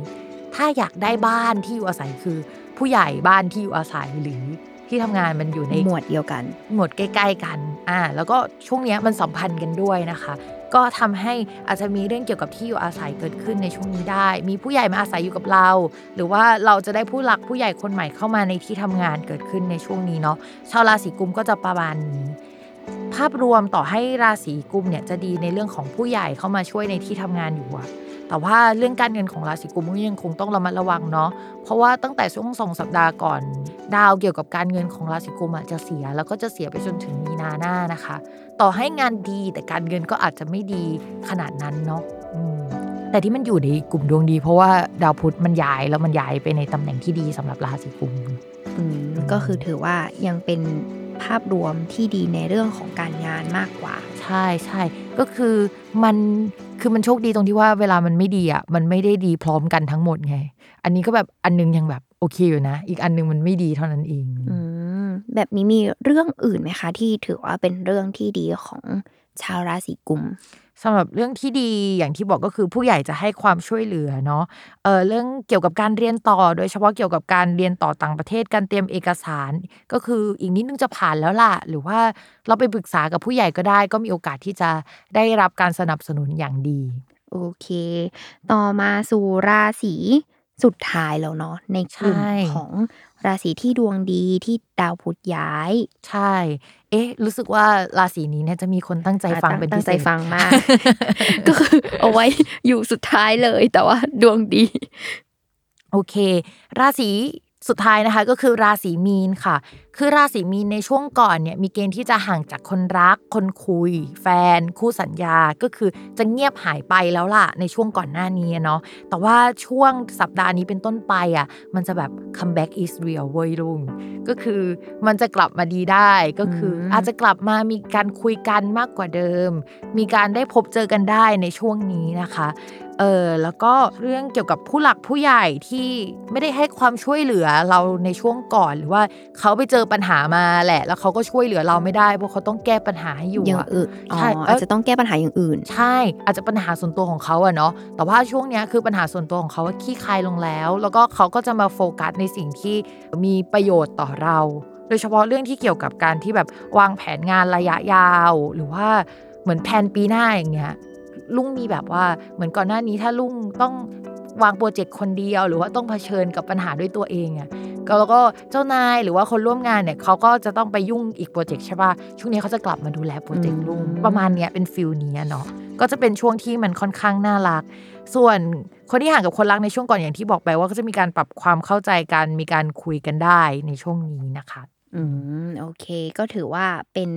ถ้าอยากได้บ้านที่อยู่อาศัยคือ ผู้ใหญ่บ้านที่อยู่อาศัยหรือที่ทำงานมันอยู่ในหมวดเดียวกัน หมวดใกล้ ๆ กันอ่าแล้วก็ช่วงเนี้ยมันสัมพันธ์กันด้วยนะคะ ก็ทำให้อาจจะมีเรื่องเกี่ยวกับที่อยู่อาศัยเกิดขึ้นในช่วงนี้ได้ มีผู้ใหญ่มาอาศัยอยู่กับเรา หรือว่าเราจะได้ผู้หลักผู้ใหญ่คนใหม่เข้ามาในที่ทำงานเกิดขึ้นในช่วงนี้เนาะชาวราศีกุมก็จะประมาณนี้ภาพรวมต่อให้ราศีกุมเนี่ยจะดีในเรื่องของผู้ใหญ่เข้ามาช่วยในที่ทำงานอยู่อะแต่ว่าเรื่องการเงินของราศีกุมก็ยังคงต้องระมัดระวังเนาะเพราะว่าตั้งแต่ช่วงสองสัปดาห์ก่อน ดาวเกี่ยวกับการเงินของราศีกุมอะจะเสียแล้วก็จะเสียไปจนถึงมีนาหน้านะคะ ต่อให้งานดีแต่การเงินก็อาจจะไม่ดีขนาดนั้นเนาะอืมแต่ที่มันอยู่ในกลุ่มดวงดี เพราะว่าดาวพุธมันย้ายแล้วมันย้ายไปในตำแหน่งที่ดีสำหรับราศีกุมอืมก็คือถือว่ายังเป็นภาพรวมที่ดีในเรื่องของการงานมากกว่า ใช่ใช่ก็คือมันคือมันโชคดีตรงที่ว่าเวลามันไม่ดีอะมันไม่ได้ดีพร้อมกันทั้งหมดไง อันนี้ก็แบบอันนึงยังแบบโอ เคอยู่นะ อีกอันนึงมันไม่ดีเท่านั้นเองอืมแบบนี้มีเรื่องอื่นไหมคะ ที่ถือว่าเป็นเรื่องที่ดีของชาวราศีกุมสำหรับเรื่องที่ดีอย่างที่บอกก็คือผู้ใหญ่จะให้ความช่วยเหลือเนาะเออเรื่องเกี่ยวกับการเรียนต่อ โดยเฉพาะเกี่ยวกับการเรียนต่อต่างประเทศการเตรียมเอกสาร ก็คืออีกนิดนึงจะผ่านแล้วล่ะ หรือว่าเราไปปรึกษากับผู้ใหญ่ก็ได้ ก็มีโอกาสที่จะได้รับการสนับสนุนอย่างดี โอเค ต่อมาสู่ราศี สุดท้ายแล้วเนาะในกลุ่มใช่ ของราศีที่ดวงดีที่ดาวพุธย้ายใช่ เอ๊ะ รู้สึกว่าราศีนี้เนี่ยจะมีคนตั้งใจฟังเป็นตั้พิงเศใจษ ฟังมาก ก็คือเอาไว้อยู่สุดท้ายเลย แต่ว่าดวงดี โอเค ราศีสุดท้ายนะคะก็คือราศีมีนค่ะ คือราศีมีนในช่วงก่อนเนี่ยมีเกณฑ์ที่จะห่างจากคนรัก คนคุย แฟน คู่สัญญาก็คือจะเงียบหายไปแล้วล่ะในช่วงก่อนหน้านี้เนาะแต่ว่าช่วงสัปดาห์นี้เป็นต้นไปอะมันจะแบบ comeback is real เว้ยลุงก็คือมันจะกลับมาดีได้ก็คืออมอาจจะกลับมามีการคุยกันมากกว่าเดิม มีการได้พบเจอกันได้ในช่วงนี้นะคะเออแล้วก็เรื่องเกี่ยวกับผู้หลักผู้ใหญ่ที่ไม่ได้ให้ความช่วยเหลือเราในช่วงก่อนหรือว่าเขาไปเจอปัญหามาแหละ แล้วเขาก็ช่วยเหลือเราไม่ได้เพราะเขาต้องแก้ปัญหาให้อยู่อย่างอะอื่นอ๋อใช่เอ้ยอาจจะต้องแก้ปัญหาอย่างอื่น ใช่ อาจจะปัญหาส่วนตัวของเขาอะเนาะแต่ว่าช่วงเนี้ยคือปัญหาส่วนตัวของเขาว่าขี้คายลงแล้ว แล้วก็เขาก็จะมาโฟกัสในสิ่งที่มีประโยชน์ต่อเรา โดยเฉพาะเรื่องที่เกี่ยวกับการที่แบบวางแผนงานระยะยาว หรือว่าเหมือนแผนปีหน้าอย่างเงี้ยรุ่งมีแบบว่าเหมือนก่อนหน้านี้ถ้ารุ่งต้องวาง project คนเดียว หรือว่าต้องเผชิญกับปัญหาด้วยตัวเองอะก็ แล้วก็เจ้านายหรือว่าคนร่วมงานเนี่ยเขาก็จะต้องไปยุ่งอีก project ใช่ป่ะช่วงนี้เขาจะกลับมาดูแล project รุ่งอืมประมาณเนี้ยเป็น feel นี้อะเนาะก็จะเป็นช่วงที่มันค่อนข้างน่ารัก ส่วนคนที่ห่างกับคนรักในช่วงก่อนอย่างที่บอกไปว่าก็จะมีการปรับความเข้าใจกันมีการคุยกันได้ในช่วงนี้นะคะอืมโอเคก็ถือว่าเป็น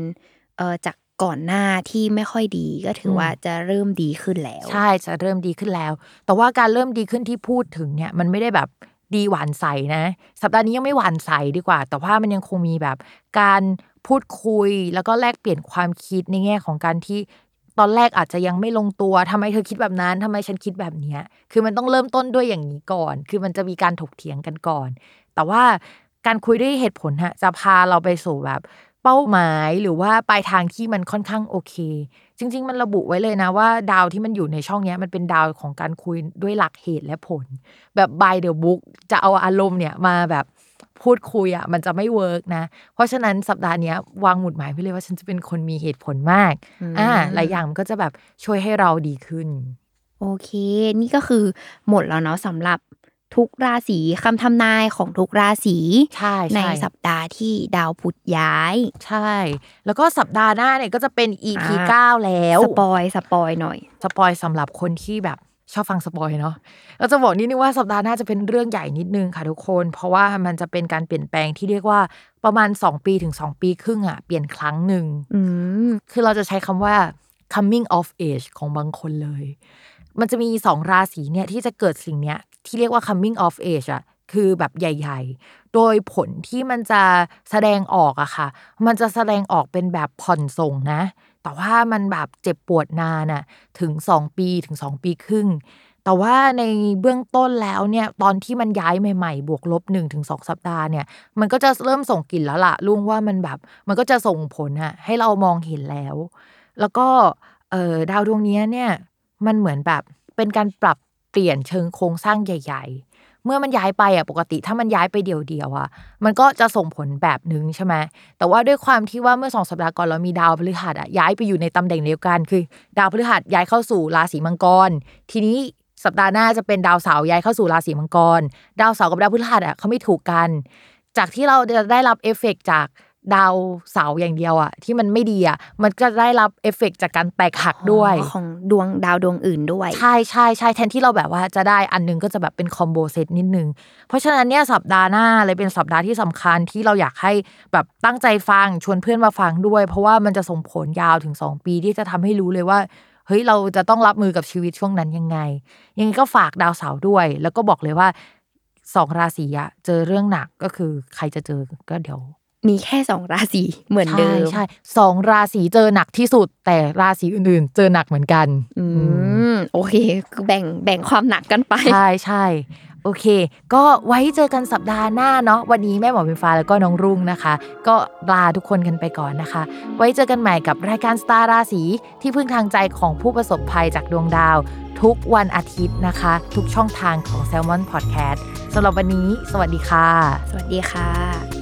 เอ่อจากก่อนหน้าที่ไม่ค่อยดีก็ถืออมว่าจะเริ่มดีขึ้นแล้ว ใช่จะเริ่มดีขึ้นแล้ว แต่ว่าการเริ่มดีขึ้นที่พูดถึงเนี่ยมันไม่ได้แบบ ดีหวานใสนะ สัปดาห์นี้ยังไม่หวานใสดีกว่า แต่ว่ามันยังคงมีแบบการพูดคุยแล้วก็แลกเปลี่ยนความคิดในแง่ของการที่ตอนแรกอาจจะยังไม่ลงตัวทำไมเธอคิดแบบนั้นทำไมฉันคิดแบบเนี้ย คือมันต้องเริ่มต้นด้วยอย่างนี้ก่อน คือมันจะมีการถกเถียงกันก่อน แต่ว่าการคุยด้วยเหตุผลฮะจะพาเราไปสู่แบบเป้าหมายหรือว่าปลายทางที่มันค่อนข้างโอเค จริง ๆ มันระบุไว้เลยนะว่าดาวที่มันอยู่ในช่องเนี้ยมันเป็นดาวของการคุยด้วยหลักเหตุและผล แบบ by the book จะเอาอารมณ์เนี่ยมาแบบพูดคุยอะมันจะไม่เวิร์กนะ เพราะฉะนั้นสัปดาห์เนี้ยวางหมุดหมายไปเลยว่าฉันจะเป็นคนมีเหตุผลมากอืมอ่าหลายอย่างมันก็จะแบบช่วยให้เราดีขึ้น โอเค นี่ก็คือหมดแล้วเนาะสำหรับ ทุกราศีคำทำนายของทุกราศีใช่ในใช่สัปดาห์ที่ดาวพุธย้าย ใช่ แล้วก็สัปดาห์หน้าเนี่ยก็จะเป็น EP อ่า9แล้ว spoil spoil หน่อย spoil สำหรับคนที่แบบชอบฟัง spoil เนาะเราจะบอกนิดนึงว่าสัปดาห์หน้าจะเป็นเรื่องใหญ่นิดนึงค่ะทุกคน เพราะว่ามันจะเป็นการเปลี่ยนแปลงที่เรียกว่าประมาณ 2 ปีถึง 2 ปีครึ่งอะเปลี่ยนครั้งหนึ่งอืมคือเราจะใช้คำว่า coming of age ของบางคนเลย มันจะมีสองราศีเนี่ยที่จะเกิดสิ่งเนี้ย ที่เรียกว่า coming of age อะคือแบบใหญ่ ๆ โดยผลที่มันจะแสดงออกอะค่ะ มันจะแสดงออกเป็นแบบผ่อนส่งนะ แต่ว่ามันแบบเจ็บปวดนานอะถึง 2 ปีถึง 2 ปีครึ่ง แต่ว่าในเบื้องต้นแล้วเนี่ยตอนที่มันย้ายใหม่ๆ บวกลบ1นถึงสสัปดาห์เนี่ย มันก็จะเริ่มส่งกลิ่นแล้วล่ะลุงว่ามันแบบมันก็จะส่งผลอะให้เรามองเห็นแล้ว แล้วก็เออดาวดวงนี้เนี่ยมันเหมือนแบบเป็นการปรับ เปลี่ยนเชิงโครงสร้างใหญ่ ๆ เมื่อมันย้ายไปอะปกติถ้ามันย้ายไปเดียวๆอะ มันก็จะส่งผลแบบนึงใช่ไหมแต่ว่าด้วยความที่ว่าเมื่อสองสัปดาห์ก่อนเรามีดาวพฤหัสอะย้ายไปอยู่ในตำแหน่งเดียวกัน คือ ดาวพฤหัสย้ายเข้าสู่ราศีมังกร ทีนี้สัปดาห์หน้าจะเป็นดาวเสาร์ย้ายเข้าสู่ราศีมังกร ดาวเสาร์กับดาวพฤหัสอะเขาไม่ถูกกัน จากที่เราจะได้รับเอฟเฟกต์จาก ดาวเสาร์อย่างเดียวอะที่มันไม่ดีอะมันก็ได้รับเอฟเฟกต์จากการแตกหักด้วยอ๋อของดวงดาวดวงอื่นด้วย ใช่ใช่ใช่แทนที่เราแบบว่าจะได้อันหนึ่งก็จะแบบเป็น combo set นิดนึง เพราะฉะนั้นเนี่ยสัปดาห์หน้าเลยเป็นสัปดาห์ที่สำคัญที่เราอยากให้แบบตั้งใจฟังชวนเพื่อนมาฟังด้วย เพราะว่ามันจะส่งผลยาวถึง 2 ปีที่จะทำให้รู้เลยว่าเฮ้ยเราจะต้องรับมือกับชีวิตช่วงนั้นยังไง ยังไงก็ฝากดาวเสาร์ด้วย แล้วก็บอกเลยว่าสองราศีอะเจอเรื่องหนักก็คือใครจะเจอก็เดี๋ยว มีแค่สองราศีเหมือนเดิใช่มใช่สองราศีเจอหนักที่สุด แต่ราศีอื่นๆ เจอหนักเหมือนกัน อืมโอเคคือแบ่งแบ่งความหนักกันไปใช่ใช่โอเค ก็ไว้เจอกันสัปดาห์หน้าเนาะ วันนี้แม่หมอเป็นฟ้าแล้วก็น้องรุ่งนะคะ ก็ลาทุกคนกันไปก่อนนะคะ ไว้เจอกันใหม่กับรายการสตาร์ราศีที่พึ่งทางใจของผู้ประสบภัยจากดวงดาว ทุกวันอาทิตย์นะคะ ทุกช่องทางของ Salmon Podcast สำหรับวันนี้ สวัสดีค่ะ สวัสดีค่ะ